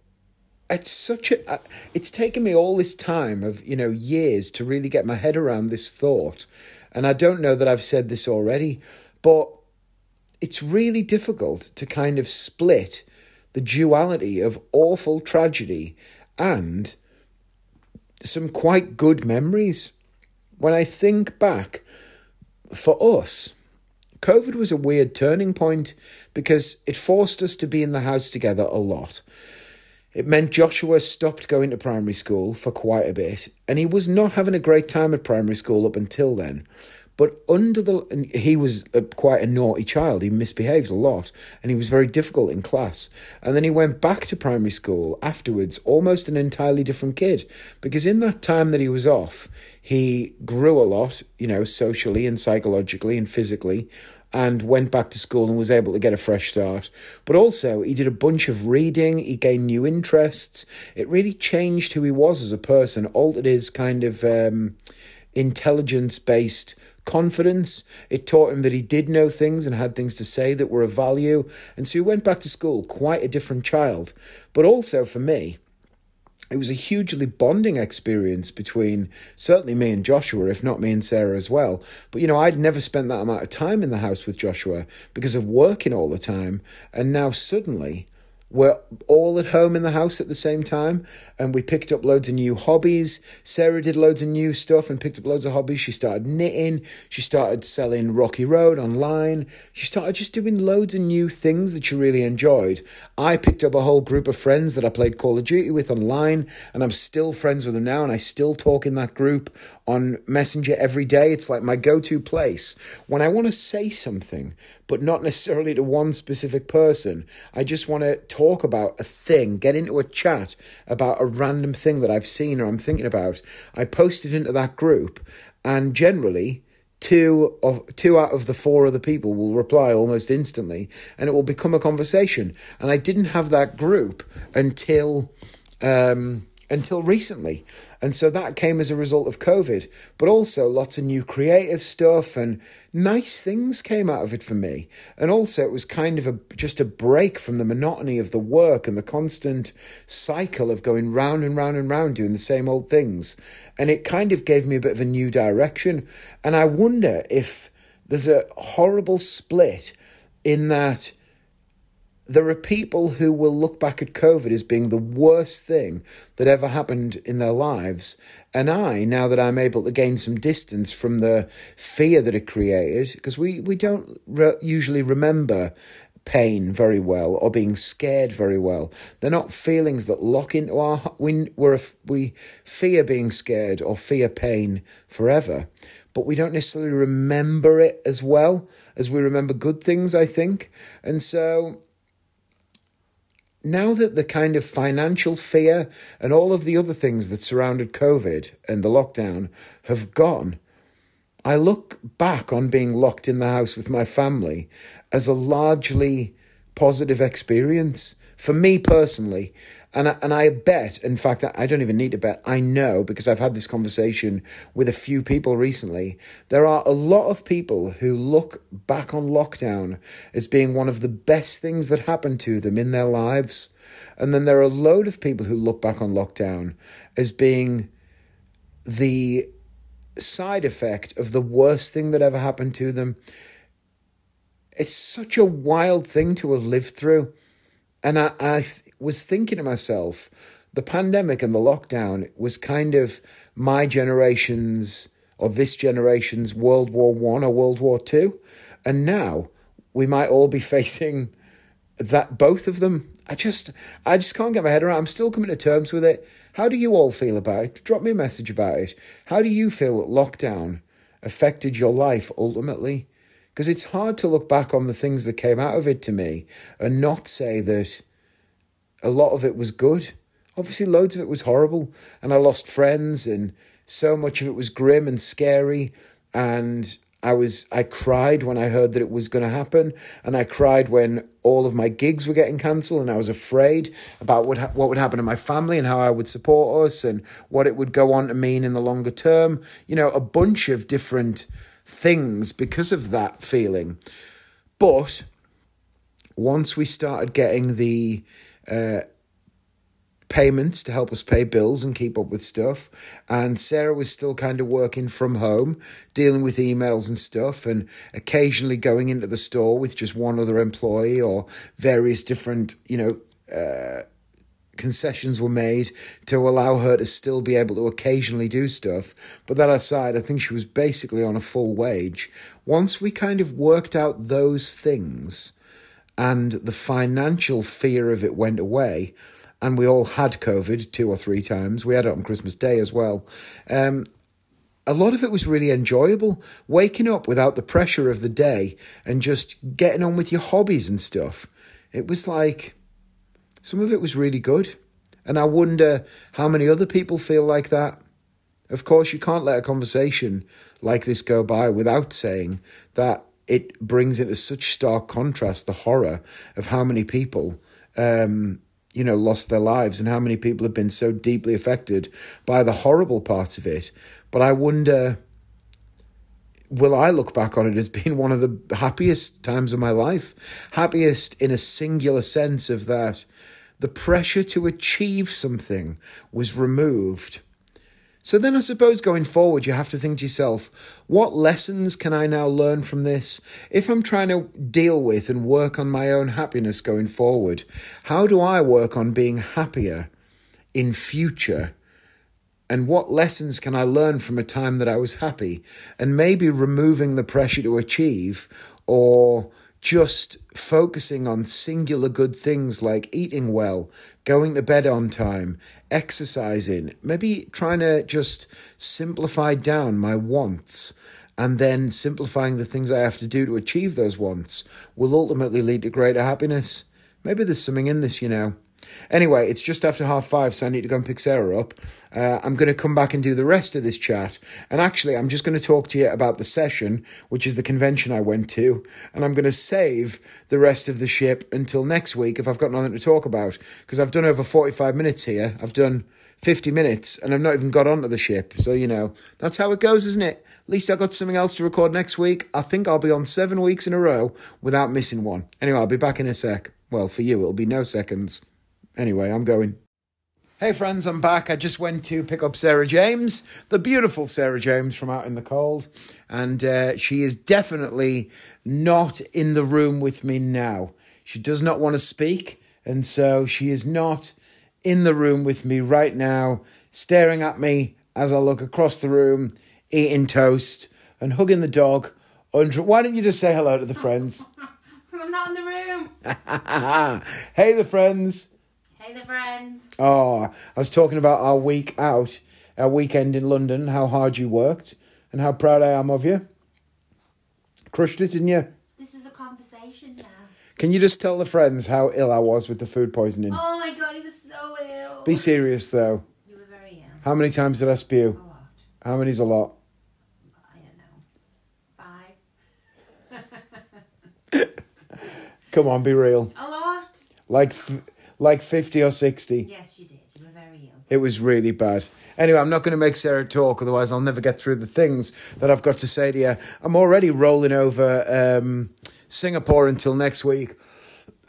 it's such a uh, it's taken me all this time of you know years to really get my head around this thought and I don't know that I've said this already, but it's really difficult to kind of split the duality of awful tragedy and some quite good memories. When I think back, for us, COVID was a weird turning point because it forced us to be in the house together a lot. It meant Joshua stopped going to primary school for quite a bit, and he was not having a great time at primary school up until then. But under the, he was a, quite a naughty child. He misbehaved a lot, and he was very difficult in class. And then he went back to primary school afterwards, almost an entirely different kid, because in that time that he was off, he grew a lot, you know, socially and psychologically and physically and went back to school and was able to get a fresh start. But also, he did a bunch of reading, he gained new interests. It really changed who he was as a person, altered his kind of um, intelligence based confidence. It taught him that he did know things and had things to say that were of value. And so he went back to school quite a different child. But also for me, it was a hugely bonding experience between certainly me and Joshua, if not me and Sarah as well. But you know, I'd never spent that amount of time in the house with Joshua because of working all the time. And now suddenly we're all at home in the house at the same time and we picked up loads of new hobbies. Sarah did loads of new stuff and picked up loads of hobbies. She started knitting. She started selling rocky road online. She started just doing loads of new things that she really enjoyed. I picked up a whole group of friends that i played call of duty with online and i'm still friends with them now and i still talk in that group on messenger every day it's like my go-to place when i want to say something but not necessarily to one specific person. I just want to talk about a thing, get into a chat about a random thing that I've seen or I'm thinking about. I post it into that group, and generally, two of two out of the four other people will reply almost instantly, and it will become a conversation. And I didn't have that group until. Um, until recently. And so that came as a result of COVID, but also lots of new creative stuff and nice things came out of it for me. And also it was kind of a just a break from the monotony of the work and the constant cycle of going round and round and round doing the same old things. And it kind of gave me a bit of a new direction. And I wonder if there's a horrible split in that there are people who will look back at COVID as being the worst thing that ever happened in their lives. And I, now that I'm able to gain some distance from the fear that it created, because we, we don't re- usually remember pain very well or being scared very well. They're not feelings that lock into our we we're, we fear being scared or fear pain forever, but we don't necessarily remember it as well as we remember good things. I think, and so now that the kind of financial fear and all of the other things that surrounded COVID and the lockdown have gone, I look back on being locked in the house with my family as a largely positive experience for me personally. And I, and I bet, in fact, I don't even need to bet, I know because I've had this conversation with a few people recently. There are a lot of people who look back on lockdown as being one of the best things that happened to them in their lives. And then there are a load of people who look back on lockdown as being the side effect of the worst thing that ever happened to them. It's such a wild thing to have lived through. And I, I was thinking to myself, the pandemic and the lockdown was kind of my generation's or this generation's World War One or World War Two, and now we might all be facing that both of them. I just I just can't get my head around. I'm still coming to terms with it. How do you all feel about it? Drop me a message about it. How do you feel that lockdown affected your life ultimately? Because it's hard to look back on the things that came out of it to me and not say that a lot of it was good. Obviously, loads of it was horrible, and I lost friends, and so much of it was grim and scary. And I was I cried when I heard that it was going to happen, and I cried when all of my gigs were getting cancelled, and I was afraid about what what would happen to my family and how I would support us and what it would go on to mean in the longer term. You know, a bunch of different things because of that feeling. But once we started getting the uh, payments to help us pay bills and keep up with stuff, and Sarah was still kind of working from home, dealing with emails and stuff, and occasionally going into the store with just one other employee or various different, you know, uh, concessions were made to allow her to still be able to occasionally do stuff. But that aside, I think she was basically on a full wage. Once we kind of worked out those things and the financial fear of it went away, and we all had COVID two or three times, we had it on Christmas Day as well. Um, a lot of it was really enjoyable. Waking up without the pressure of the day and just getting on with your hobbies and stuff. It was like some of it was really good. And I wonder how many other people feel like that. Of course, you can't let a conversation like this go by without saying that it brings into such stark contrast the horror of how many people, um, you know, lost their lives and how many people have been so deeply affected by the horrible parts of it. But I wonder will I look back on it as being one of the happiest times of my life. Happiest in a singular sense of that the pressure to achieve something was removed. So then I suppose going forward, you have to think to yourself, what lessons can I now learn from this? If I'm trying to deal with and work on my own happiness going forward, how do I work on being happier in future? And what lessons can I learn from a time that I was happy? And maybe removing the pressure to achieve or just focusing on singular good things like eating well, going to bed on time, exercising, maybe trying to just simplify down my wants and then simplifying the things I have to do to achieve those wants will ultimately lead to greater happiness. Maybe there's something in this, you know. Anyway, it's just after half five, so I need to go and pick Sarah up. Uh, I'm going to come back and do the rest of this chat. And actually, I'm just going to talk to you about the session, which is the convention I went to. And I'm going to save the rest of the ship until next week if I've got nothing to talk about. Because I've done over 45 minutes here. I've done 50 minutes and I've not even got onto the ship. So, you know, that's how it goes, isn't it? At least I've got something else to record next week. I think I'll be on seven weeks in a row without missing one. Anyway, I'll be back in a sec. Well, for you, it'll be no seconds. Anyway, I'm going. Hey friends, I'm back. I just went to pick up Sarah James, the beautiful Sarah James from out in the cold, and uh, she is definitely not in the room with me now. She does not want to speak, and so she is not in the room with me right now, staring at me as I look across the room, eating toast and hugging the dog. Under- Why don't you just say hello to the friends? I'm not in the room. hey, the friends. Hey, the friends. Oh, I was talking about our week out, our weekend in London, how hard you worked, and how proud I am of you. Crushed it, didn't you? This is a conversation now. Can you just tell the friends how ill I was with the food poisoning? Oh my god, he was so ill. Be serious, though. you were very ill. How many times did I spew? A lot. How many's a lot? I don't know. Five. Come on, be real. A lot. Like, f- like 50 or 60. Yes, you did. You were very ill. It was really bad. Anyway, I'm not going to make Sarah talk, otherwise I'll never get through the things that I've got to say to you. I'm already rolling over um, Singapore until next week,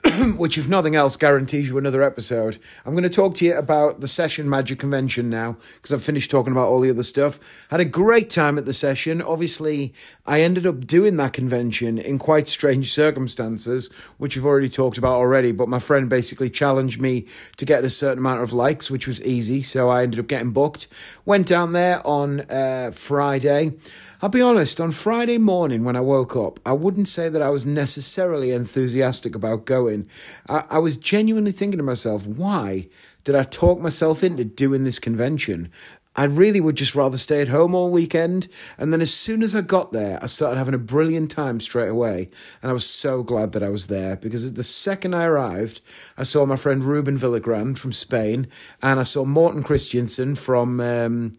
which, if nothing else, guarantees you another episode. I'm going to talk to you about the Session Magic Convention now, because I've finished talking about all the other stuff. Had a great time at the session. Obviously, I ended up doing that convention in quite strange circumstances, which we've already talked about already. But my friend basically challenged me to get a certain amount of likes, which was easy. So I ended up getting booked. Went down there on uh, Friday. I'll be honest, on Friday morning when I woke up, I wouldn't say that I was necessarily enthusiastic about going. I, I was genuinely thinking to myself, why did I talk myself into doing this convention? I really would just rather stay at home all weekend. And then as soon as I got there, I started having a brilliant time straight away. And I was so glad that I was there because the second I arrived, I saw my friend Ruben Vilagrand from Spain and I saw Morten Christiansen from. Um,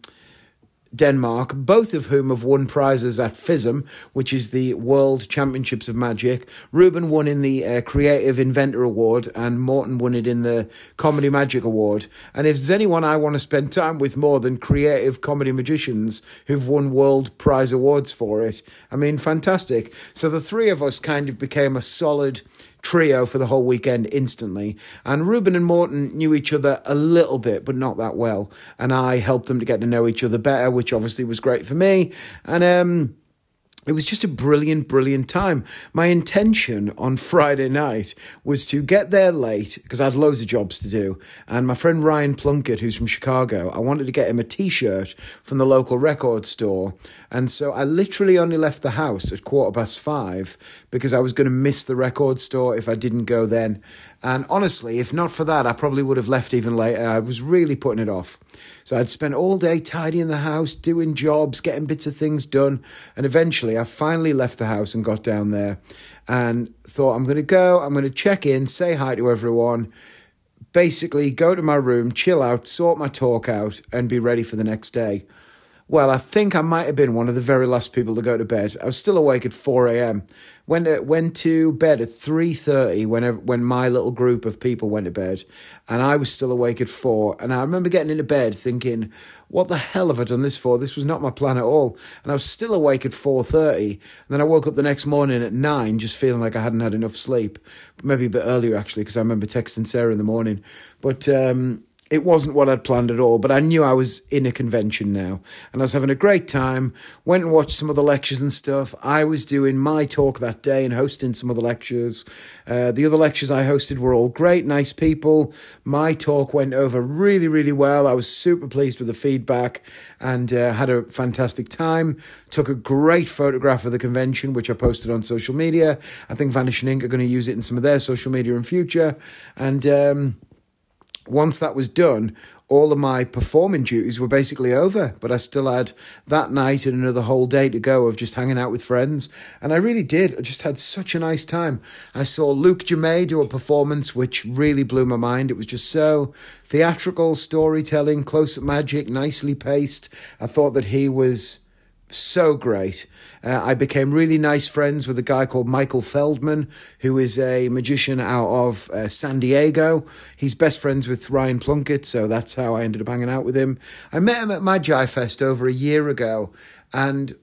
Denmark, both of whom have won prizes at FISM, which is the World Championships of Magic. Ruben won in the uh, Creative Inventor Award, and Morten won it in the Comedy Magic Award. And if there's anyone I want to spend time with more than creative comedy magicians who've won World Prize Awards for it, I mean, fantastic. So the three of us kind of became a solid trio for the whole weekend instantly. And Ruben and Morten knew each other a little bit, but not that well. And I helped them to get to know each other better, which obviously was great for me. And um, it was just a brilliant, brilliant time. My intention on Friday night was to get there late because I had loads of jobs to do. And my friend Ryan Plunkett, who's from Chicago, I wanted to get him a t shirt from the local record store. And so I literally only left the house at quarter past five because I was going to miss the record store if I didn't go then. And honestly, if not for that, I probably would have left even later. I was really putting it off. So I'd spent all day tidying the house, doing jobs, getting bits of things done. And eventually I finally left the house and got down there and thought, I'm going to go, I'm going to check in, say hi to everyone, basically go to my room, chill out, sort my talk out, and be ready for the next day. well, I think I might have been one of the very last people to go to bed. I was still awake at 4 a.m. Went to, went to bed at 3.30 when, when my little group of people went to bed. And I was still awake at 4. And I remember getting into bed thinking, what the hell have I done this for? This was not my plan at all. And I was still awake at 4.30. And then I woke up the next morning at 9 just feeling like I hadn't had enough sleep. Maybe a bit earlier, actually, because I remember texting Sarah in the morning. But... Um, it wasn't what I'd planned at all, but I knew I was in a convention now and I was having a great time. Went and watched some of the lectures and stuff. I was doing my talk that day and hosting some of the lectures. Uh, the other lectures I hosted were all great, nice people. My talk went over really, really well. I was super pleased with the feedback and uh, had a fantastic time. Took a great photograph of the convention, which I posted on social media. I think Vanishing Inc are going to use it in some of their social media in future. And, um, once that was done, all of my performing duties were basically over, but I still had that night and another whole day to go of just hanging out with friends. And I really did. I just had such a nice time. I saw Luke Jermay do a performance which really blew my mind. It was just so theatrical, storytelling, close up magic, nicely paced. I thought that he was so great. Uh, I became really nice friends with a guy called Michael Feldman, who is a magician out of uh, San Diego. He's best friends with Ryan Plunkett, so that's how I ended up hanging out with him. I met him at Magi Fest over a year ago, and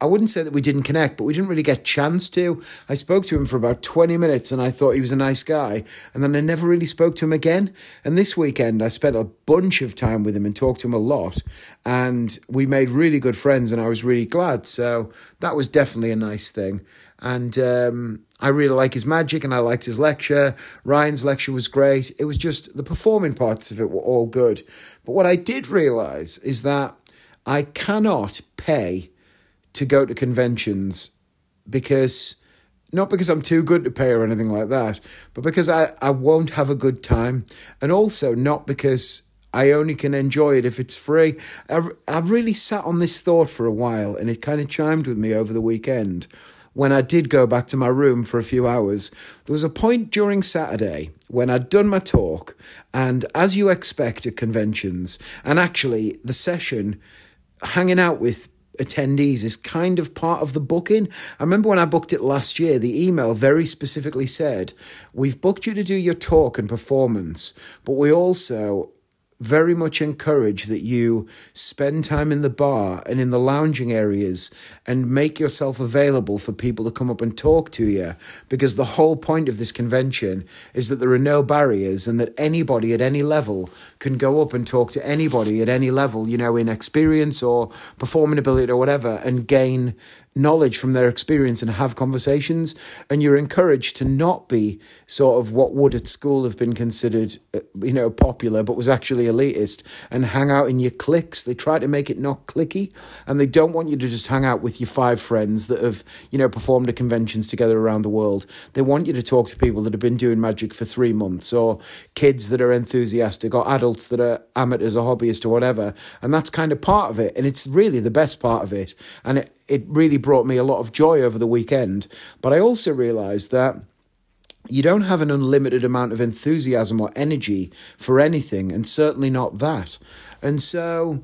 I wouldn't say that we didn't connect, but we didn't really get chance to. I spoke to him for about 20 minutes and I thought he was a nice guy. And then I never really spoke to him again. And this weekend, I spent a bunch of time with him and talked to him a lot. And we made really good friends and I was really glad. So that was definitely a nice thing. And um, I really like his magic and I liked his lecture. Ryan's lecture was great. It was just the performing parts of it were all good. But what I did realize is that I cannot pay to go to conventions because not because I'm too good to pay or anything like that, but because I, I won't have a good time. And also not because I only can enjoy it if it's free. I've, I've really sat on this thought for a while and it kind of chimed with me over the weekend. When I did go back to my room for a few hours, there was a point during Saturday when I'd done my talk, and as you expect at conventions, and actually the session hanging out with attendees is kind of part of the booking. I remember when I booked it last year, the email very specifically said, We've booked you to do your talk and performance, but we also very much encourage that you spend time in the bar and in the lounging areas and make yourself available for people to come up and talk to you. Because the whole point of this convention is that there are no barriers and that anybody at any level can go up and talk to anybody at any level you know in experience or performing ability or whatever and gain knowledge from their experience and have conversations. And you're encouraged to not be sort of what would at school have been considered, uh, you know, popular, but was actually elitist and hang out in your cliques. They try to make it not clicky and they don't want you to just hang out with your five friends that have, you know, performed at conventions together around the world. They want you to talk to people that have been doing magic for three months or kids that are enthusiastic or adults that are amateurs or hobbyists or whatever. And that's kind of part of it. And it's really the best part of it. And it, it really brought me a lot of joy over the weekend. But I also realised that you don't have an unlimited amount of enthusiasm or energy for anything, and certainly not that. And so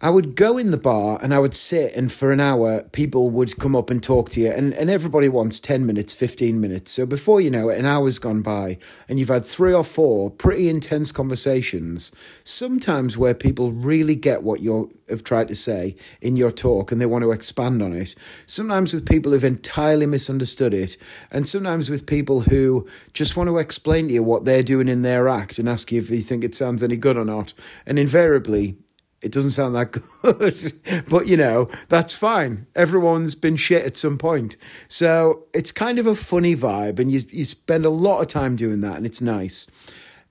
I would go in the bar and I would sit, and for an hour, people would come up and talk to you. And, and everybody wants 10 minutes, 15 minutes. So before you know it, an hour's gone by, and you've had three or four pretty intense conversations, sometimes where people really get what you have tried to say in your talk and they want to expand on it. Sometimes with people who've entirely misunderstood it, and sometimes with people who just want to explain to you what they're doing in their act and ask you if you think it sounds any good or not. And invariably, it doesn't sound that good, but you know, that's fine. Everyone's been shit at some point. So it's kind of a funny vibe, and you, you spend a lot of time doing that, and it's nice.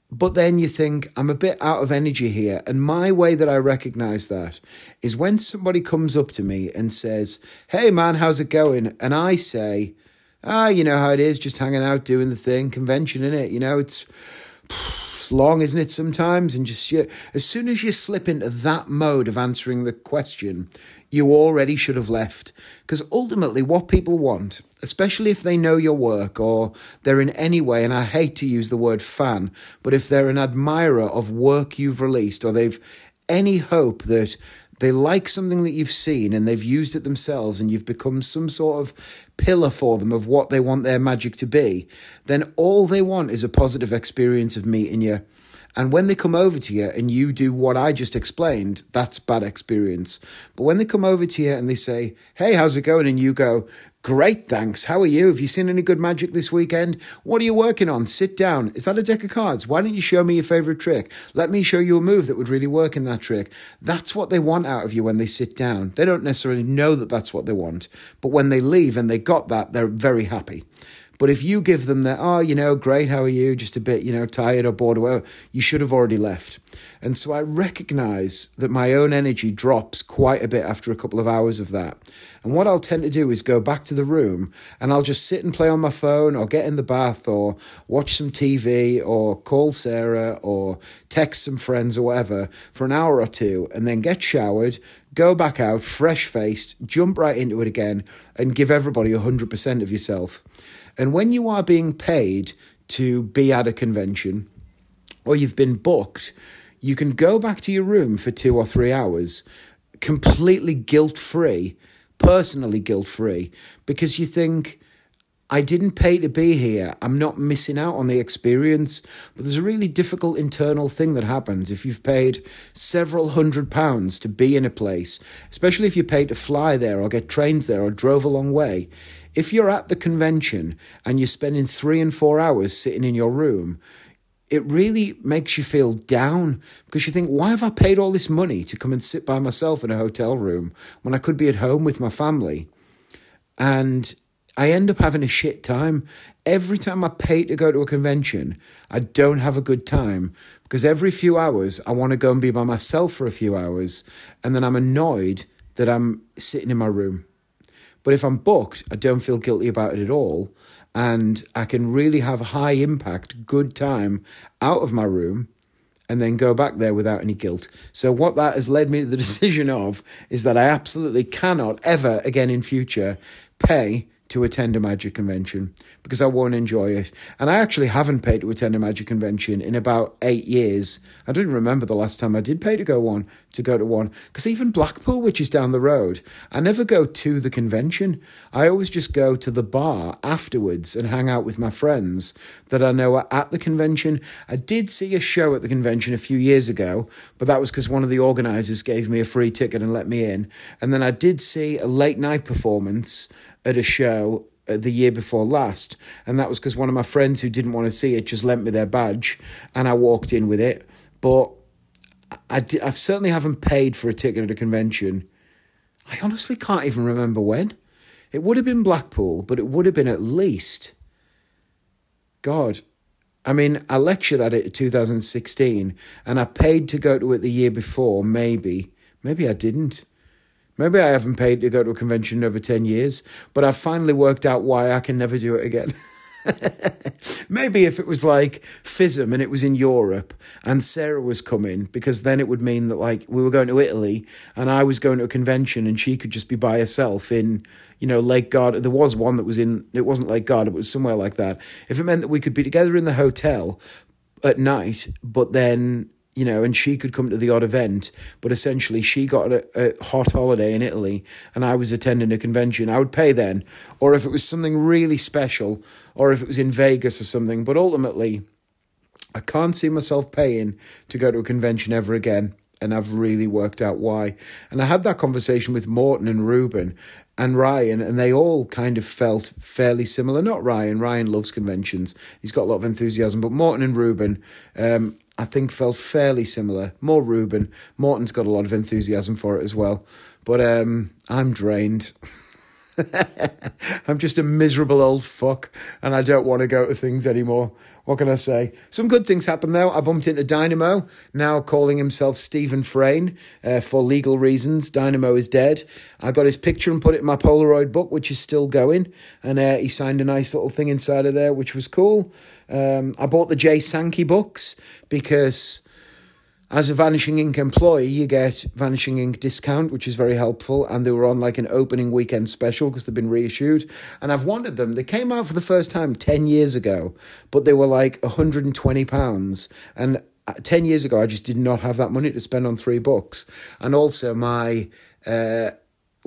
But then you think, I'm a bit out of energy here. And my way that I recognize that is when somebody comes up to me and says, Hey man, how's it going? And I say, Ah, you know how it is, just hanging out, doing the thing, convention in it. You know, it's long, isn't it, sometimes? And just you, as soon as you slip into that mode of answering the question, you already should have left. Because ultimately, what people want, especially if they know your work or they're in any way, and I hate to use the word fan, but if they're an admirer of work you've released or they've any hope that they like something that you've seen and they've used it themselves and you've become some sort of pillar for them of what they want their magic to be, then all they want is a positive experience of meeting you. And when they come over to you and you do what I just explained, that's bad experience. But when they come over to you and they say, Hey, how's it going? And you go, Great, thanks. How are you? Have you seen any good magic this weekend? What are you working on? Sit down. Is that a deck of cards? Why don't you show me your favorite trick? Let me show you a move that would really work in that trick. That's what they want out of you when they sit down. They don't necessarily know that that's what they want, but when they leave and they got that, they're very happy. But if you give them that, oh, you know, great, how are you? Just a bit, you know, tired or bored or whatever, you should have already left. And so I recognize that my own energy drops quite a bit after a couple of hours of that. And what I'll tend to do is go back to the room and I'll just sit and play on my phone or get in the bath or watch some TV or call Sarah or text some friends or whatever for an hour or two and then get showered, go back out fresh faced, jump right into it again and give everybody 100% of yourself. And when you are being paid to be at a convention or you've been booked, you can go back to your room for two or three hours completely guilt free, personally guilt free, because you think, I didn't pay to be here. I'm not missing out on the experience. But there's a really difficult internal thing that happens if you've paid several hundred pounds to be in a place, especially if you paid to fly there or get trains there or drove a long way. If you're at the convention and you're spending three and four hours sitting in your room, it really makes you feel down because you think, why have I paid all this money to come and sit by myself in a hotel room when I could be at home with my family? And I end up having a shit time. Every time I pay to go to a convention, I don't have a good time because every few hours I want to go and be by myself for a few hours and then I'm annoyed that I'm sitting in my room. But if I'm booked, I don't feel guilty about it at all and I can really have a high impact, good time out of my room and then go back there without any guilt. So what that has led me to the decision of is that I absolutely cannot ever again in future pay to attend a magic convention because I won't enjoy it. And I actually haven't paid to attend a magic convention in about eight years. I don't remember the last time I did pay to go one to go to one because even Blackpool, which is down the road, I never go to the convention. I always just go to the bar afterwards and hang out with my friends that I know are at the convention. I did see a show at the convention a few years ago, but that was because one of the organisers gave me a free ticket and let me in. And then I did see a late night performance at a show uh, the year before last, and that was because one of my friends who didn't want to see it just lent me their badge, and I walked in with it. But I, I certainly haven't paid for a ticket at a convention. I honestly can't even remember when. It would have been Blackpool, but it would have been at least. God, I mean, I lectured at it in 2016, and I paid to go to it the year before. Maybe, maybe I didn't. Maybe I haven't paid to go to a convention in over 10 years, but I've finally worked out why I can never do it again. Maybe if it was like FISM and it was in Europe and Sarah was coming, because then it would mean that like we were going to Italy and I was going to a convention and she could just be by herself in, you know, Lake Garda. There was one that was in, it wasn't Lake Garda, but it was somewhere like that. If it meant that we could be together in the hotel at night, but then you know, and she could come to the odd event, but essentially she got a, a, hot holiday in Italy and I was attending a convention. I would pay then, or if it was something really special, or if it was in Vegas or something. But ultimately, I can't see myself paying to go to a convention ever again. And I've really worked out why. And I had that conversation with Morten and Ruben and Ryan, and they all kind of felt fairly similar. Not Ryan, Ryan loves conventions, he's got a lot of enthusiasm, but Morten and Ruben, um, I think felt fairly similar. More Ruben. Morten's got a lot of enthusiasm for it as well. But um, I'm drained. I'm just a miserable old fuck and I don't want to go to things anymore. What can I say? Some good things happened though. I bumped into Dynamo, now calling himself Steven Frayne uh, for legal reasons. Dynamo is dead. I got his picture and put it in my Polaroid book, which is still going. And uh, he signed a nice little thing inside of there, which was cool. Um, I bought the Jay Sankey books because as a Vanishing Inc employee, you get Vanishing Inc discount, which is very helpful. And they were on like an opening weekend special because they've been reissued. And I've wanted them. They came out for the first time 10 years ago, but they were like £120. And uh, 10 years ago, I just did not have that money to spend on three books. And also, my uh,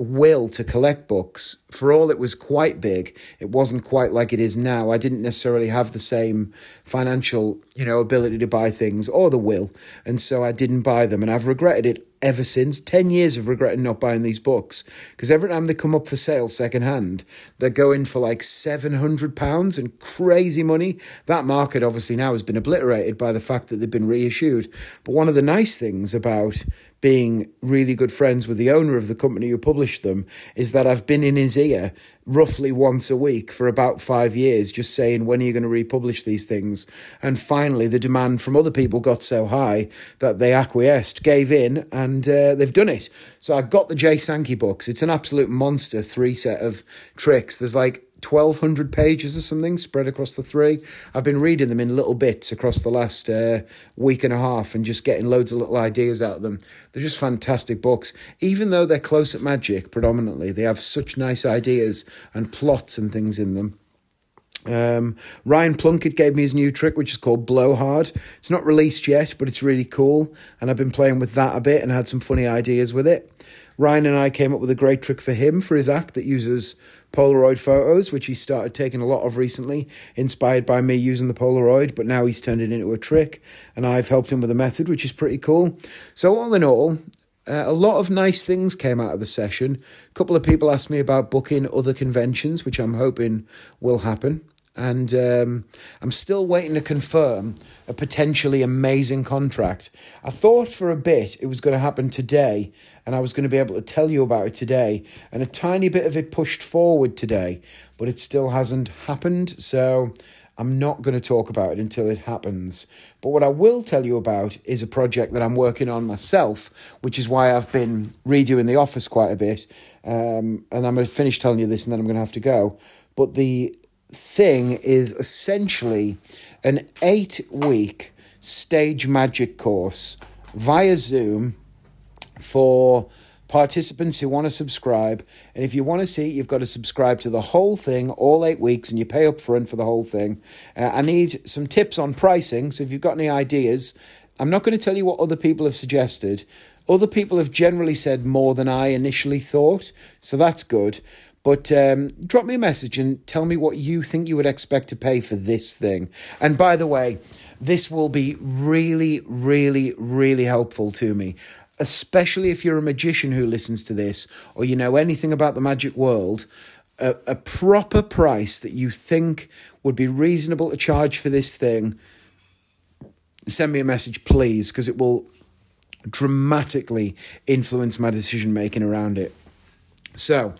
will to collect books, for all it was quite big, it wasn't quite like it is now. I didn't necessarily have the same financial, you know, ability to buy things or the will. And so I didn't buy them. And I've regretted it ever since. 10 years of regretting not buying these books. Because every time they come up for sale secondhand, they're going for like £700 and crazy money. That market obviously now has been obliterated by the fact that they've been reissued. But one of the nice things about being really good friends with the owner of the company who published them is that I've been in his ear roughly once a week for about five years, just saying, when are you going to republish these things? And finally, the demand from other people got so high that they acquiesced, gave in, and uh, they've done it. So I got the Jay Sankey books. It's an absolute monster three set of tricks. There's like 1200 pages or something spread across the three. I've been reading them in little bits across the last uh, week and a half and just getting loads of little ideas out of them. They're just fantastic books. Even though they're close-up magic predominantly, they have such nice ideas and plots and things in them. Um, Ryan Plunkett gave me his new trick, which is called Blowhard. It's not released yet, but it's really cool. And I've been playing with that a bit and had some funny ideas with it. Ryan and I came up with a great trick for him for his act that uses Polaroid photos, which he started taking a lot of recently, inspired by me using the Polaroid, but now he's turned it into a trick, and I've helped him with a method, which is pretty cool. So, all in all, uh, a lot of nice things came out of the session. A couple of people asked me about booking other conventions, which I'm hoping will happen. And um, I'm still waiting to confirm a potentially amazing contract. I thought for a bit it was going to happen today, and I was going to be able to tell you about it today. And a tiny bit of it pushed forward today, but it still hasn't happened. So I'm not going to talk about it until it happens. But what I will tell you about is a project that I'm working on myself, which is why I've been redoing the office quite a bit. Um, and I'm going to finish telling you this and then I'm going to have to go. But the thing is essentially an eight week stage magic course via Zoom for participants who want to subscribe. And if you want to see it, you've got to subscribe to the whole thing, all eight weeks, and you pay up front for the whole thing. Uh, I need some tips on pricing. So if you've got any ideas, I'm not going to tell you what other people have suggested. Other people have generally said more than I initially thought. So that's good. But um, drop me a message and tell me what you think you would expect to pay for this thing. And by the way, this will be really, really, really helpful to me, especially if you're a magician who listens to this or you know anything about the magic world. A, a proper price that you think would be reasonable to charge for this thing, send me a message, please, because it will dramatically influence my decision making around it. So,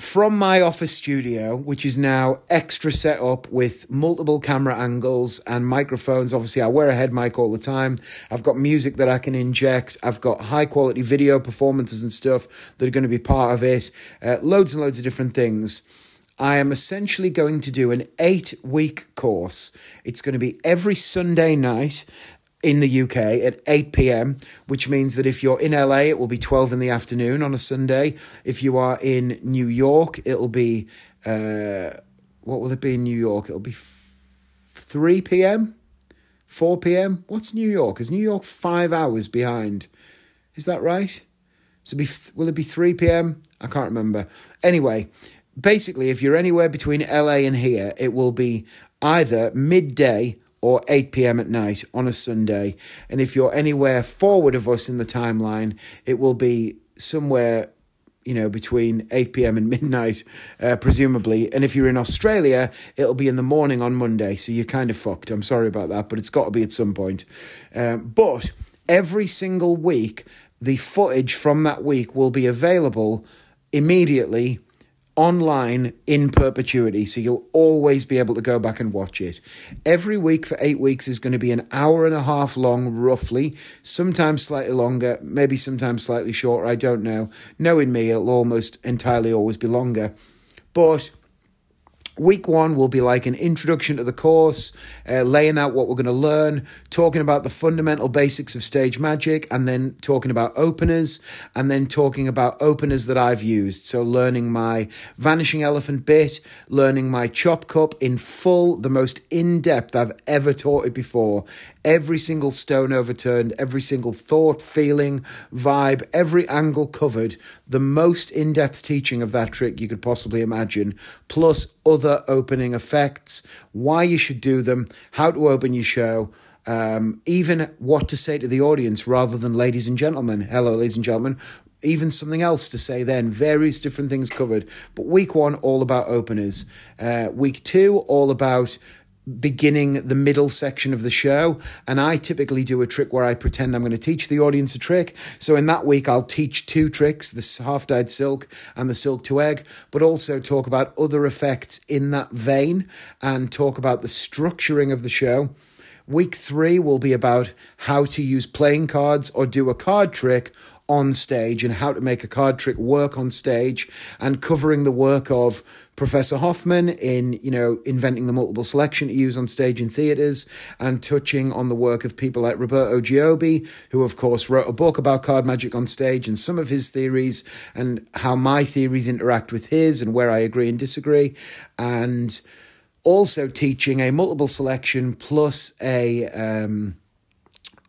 from my office studio, which is now extra set up with multiple camera angles and microphones. Obviously, I wear a head mic all the time. I've got music that I can inject. I've got high quality video performances and stuff that are going to be part of it. Uh, loads and loads of different things. I am essentially going to do an eight week course. It's going to be every Sunday night in the UK at 8 p.m., which means that if you're in LA, it will be 12 in the afternoon on a Sunday. If you are in New York, it'll be, uh, what will it be in New York? It'll be f- 3 p.m., 4 p.m. What's New York? Is New York five hours behind? Is that right? So be will it be 3 p.m.? I can't remember. Anyway, basically, if you're anywhere between LA and here, it will be either midday or 8 p.m. at night on a Sunday. And if you're anywhere forward of us in the timeline, it will be somewhere, you know, between 8 p.m. and midnight, uh, presumably. And if you're in Australia, it'll be in the morning on Monday. So you're kind of fucked. I'm sorry about that, but it's got to be at some point. Um, but every single week, the footage from that week will be available immediately online in perpetuity, so you'll always be able to go back and watch it. Every week for eight weeks is going to be an hour and a half long, roughly, sometimes slightly longer, maybe sometimes slightly shorter, I don't know. Knowing me, it'll almost entirely always be longer. But Week one will be like an introduction to the course, uh, laying out what we're going to learn, talking about the fundamental basics of stage magic, and then talking about openers, and then talking about openers that I've used. So, learning my Vanishing Elephant bit, learning my Chop Cup in full, the most in depth I've ever taught it before. Every single stone overturned, every single thought, feeling, vibe, every angle covered. The most in depth teaching of that trick you could possibly imagine, plus other opening effects, why you should do them, how to open your show. Um, even what to say to the audience rather than ladies and gentlemen. Hello, ladies and gentlemen. Even something else to say then, various different things covered. But week one, all about openers. Uh, week two, all about beginning the middle section of the show and I typically do a trick where I pretend I'm going to teach the audience a trick. So in that week I'll teach two tricks the half dyed silk and the silk to egg but also talk about other effects in that vein and talk about the structuring of the show. Week 3 will be about how to use playing cards or do a card trick on stage and how to make a card trick work on stage and covering the work of Professor Hoffmann in, you know, inventing the multiple selection to use on stage in theatres and touching on the work of people like Roberto Giobbi, who of course wrote a book about card magic on stage and some of his theories and how my theories interact with his and where I agree and disagree. And also teaching a multiple selection plus a um,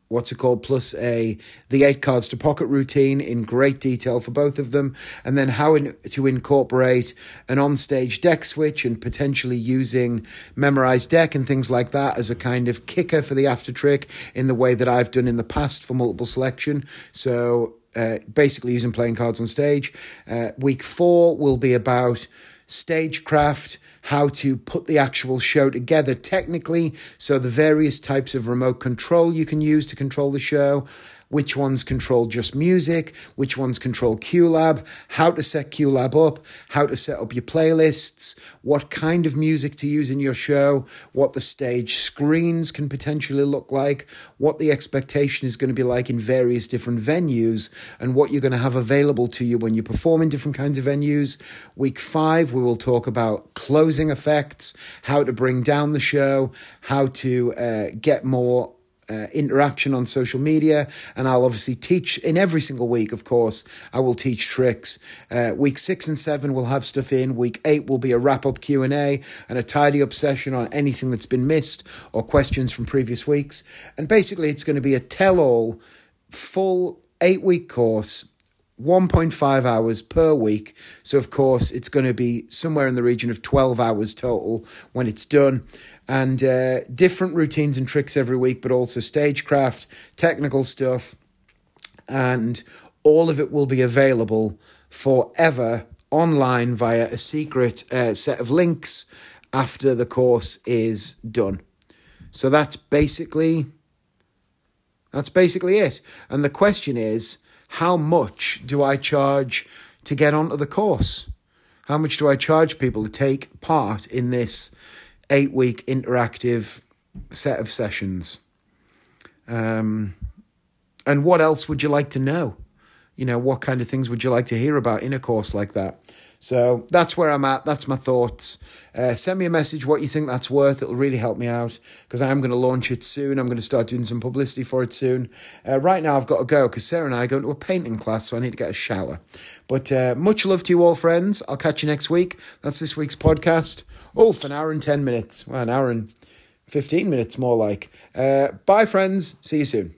what's it called plus a the eight cards to pocket routine in great detail for both of them and then how in, to incorporate an on-stage deck switch and potentially using memorized deck and things like that as a kind of kicker for the after trick in the way that I've done in the past for multiple selection. So uh, basically using playing cards on stage. Uh, week four will be about stagecraft how to put the actual show together technically. So, the various types of remote control you can use to control the show, which ones control just music, which ones control QLab, how to set QLab up, how to set up your playlists, what kind of music to use in your show, what the stage screens can potentially look like, what the expectation is going to be like in various different venues, and what you're going to have available to you when you perform in different kinds of venues. Week five, we will talk about closing effects, how to bring down the show, how to uh, get more uh, interaction on social media and i'll obviously teach in every single week of course i will teach tricks uh, week six and seven will have stuff in week eight will be a wrap-up q&a and a tidy up session on anything that's been missed or questions from previous weeks and basically it's going to be a tell-all full eight week course 1.5 hours per week. So, of course, it's going to be somewhere in the region of 12 hours total when it's done. And uh, different routines and tricks every week, but also stagecraft, technical stuff. And all of it will be available forever online via a secret uh, set of links after the course is done. So that's basically that's basically it. And the question is, how much do I charge to get onto the course? How much do I charge people to take part in this eight week interactive set of sessions? Um, and what else would you like to know? You know, what kind of things would you like to hear about in a course like that? So that's where I'm at. That's my thoughts. Uh, send me a message what you think that's worth. It'll really help me out because I am going to launch it soon. I'm going to start doing some publicity for it soon. Uh, right now, I've got to go because Sarah and I are going to a painting class, so I need to get a shower. But uh, much love to you all, friends. I'll catch you next week. That's this week's podcast. For an hour and 10 minutes. Well, an hour and 15 minutes more like. Uh, bye, friends. See you soon.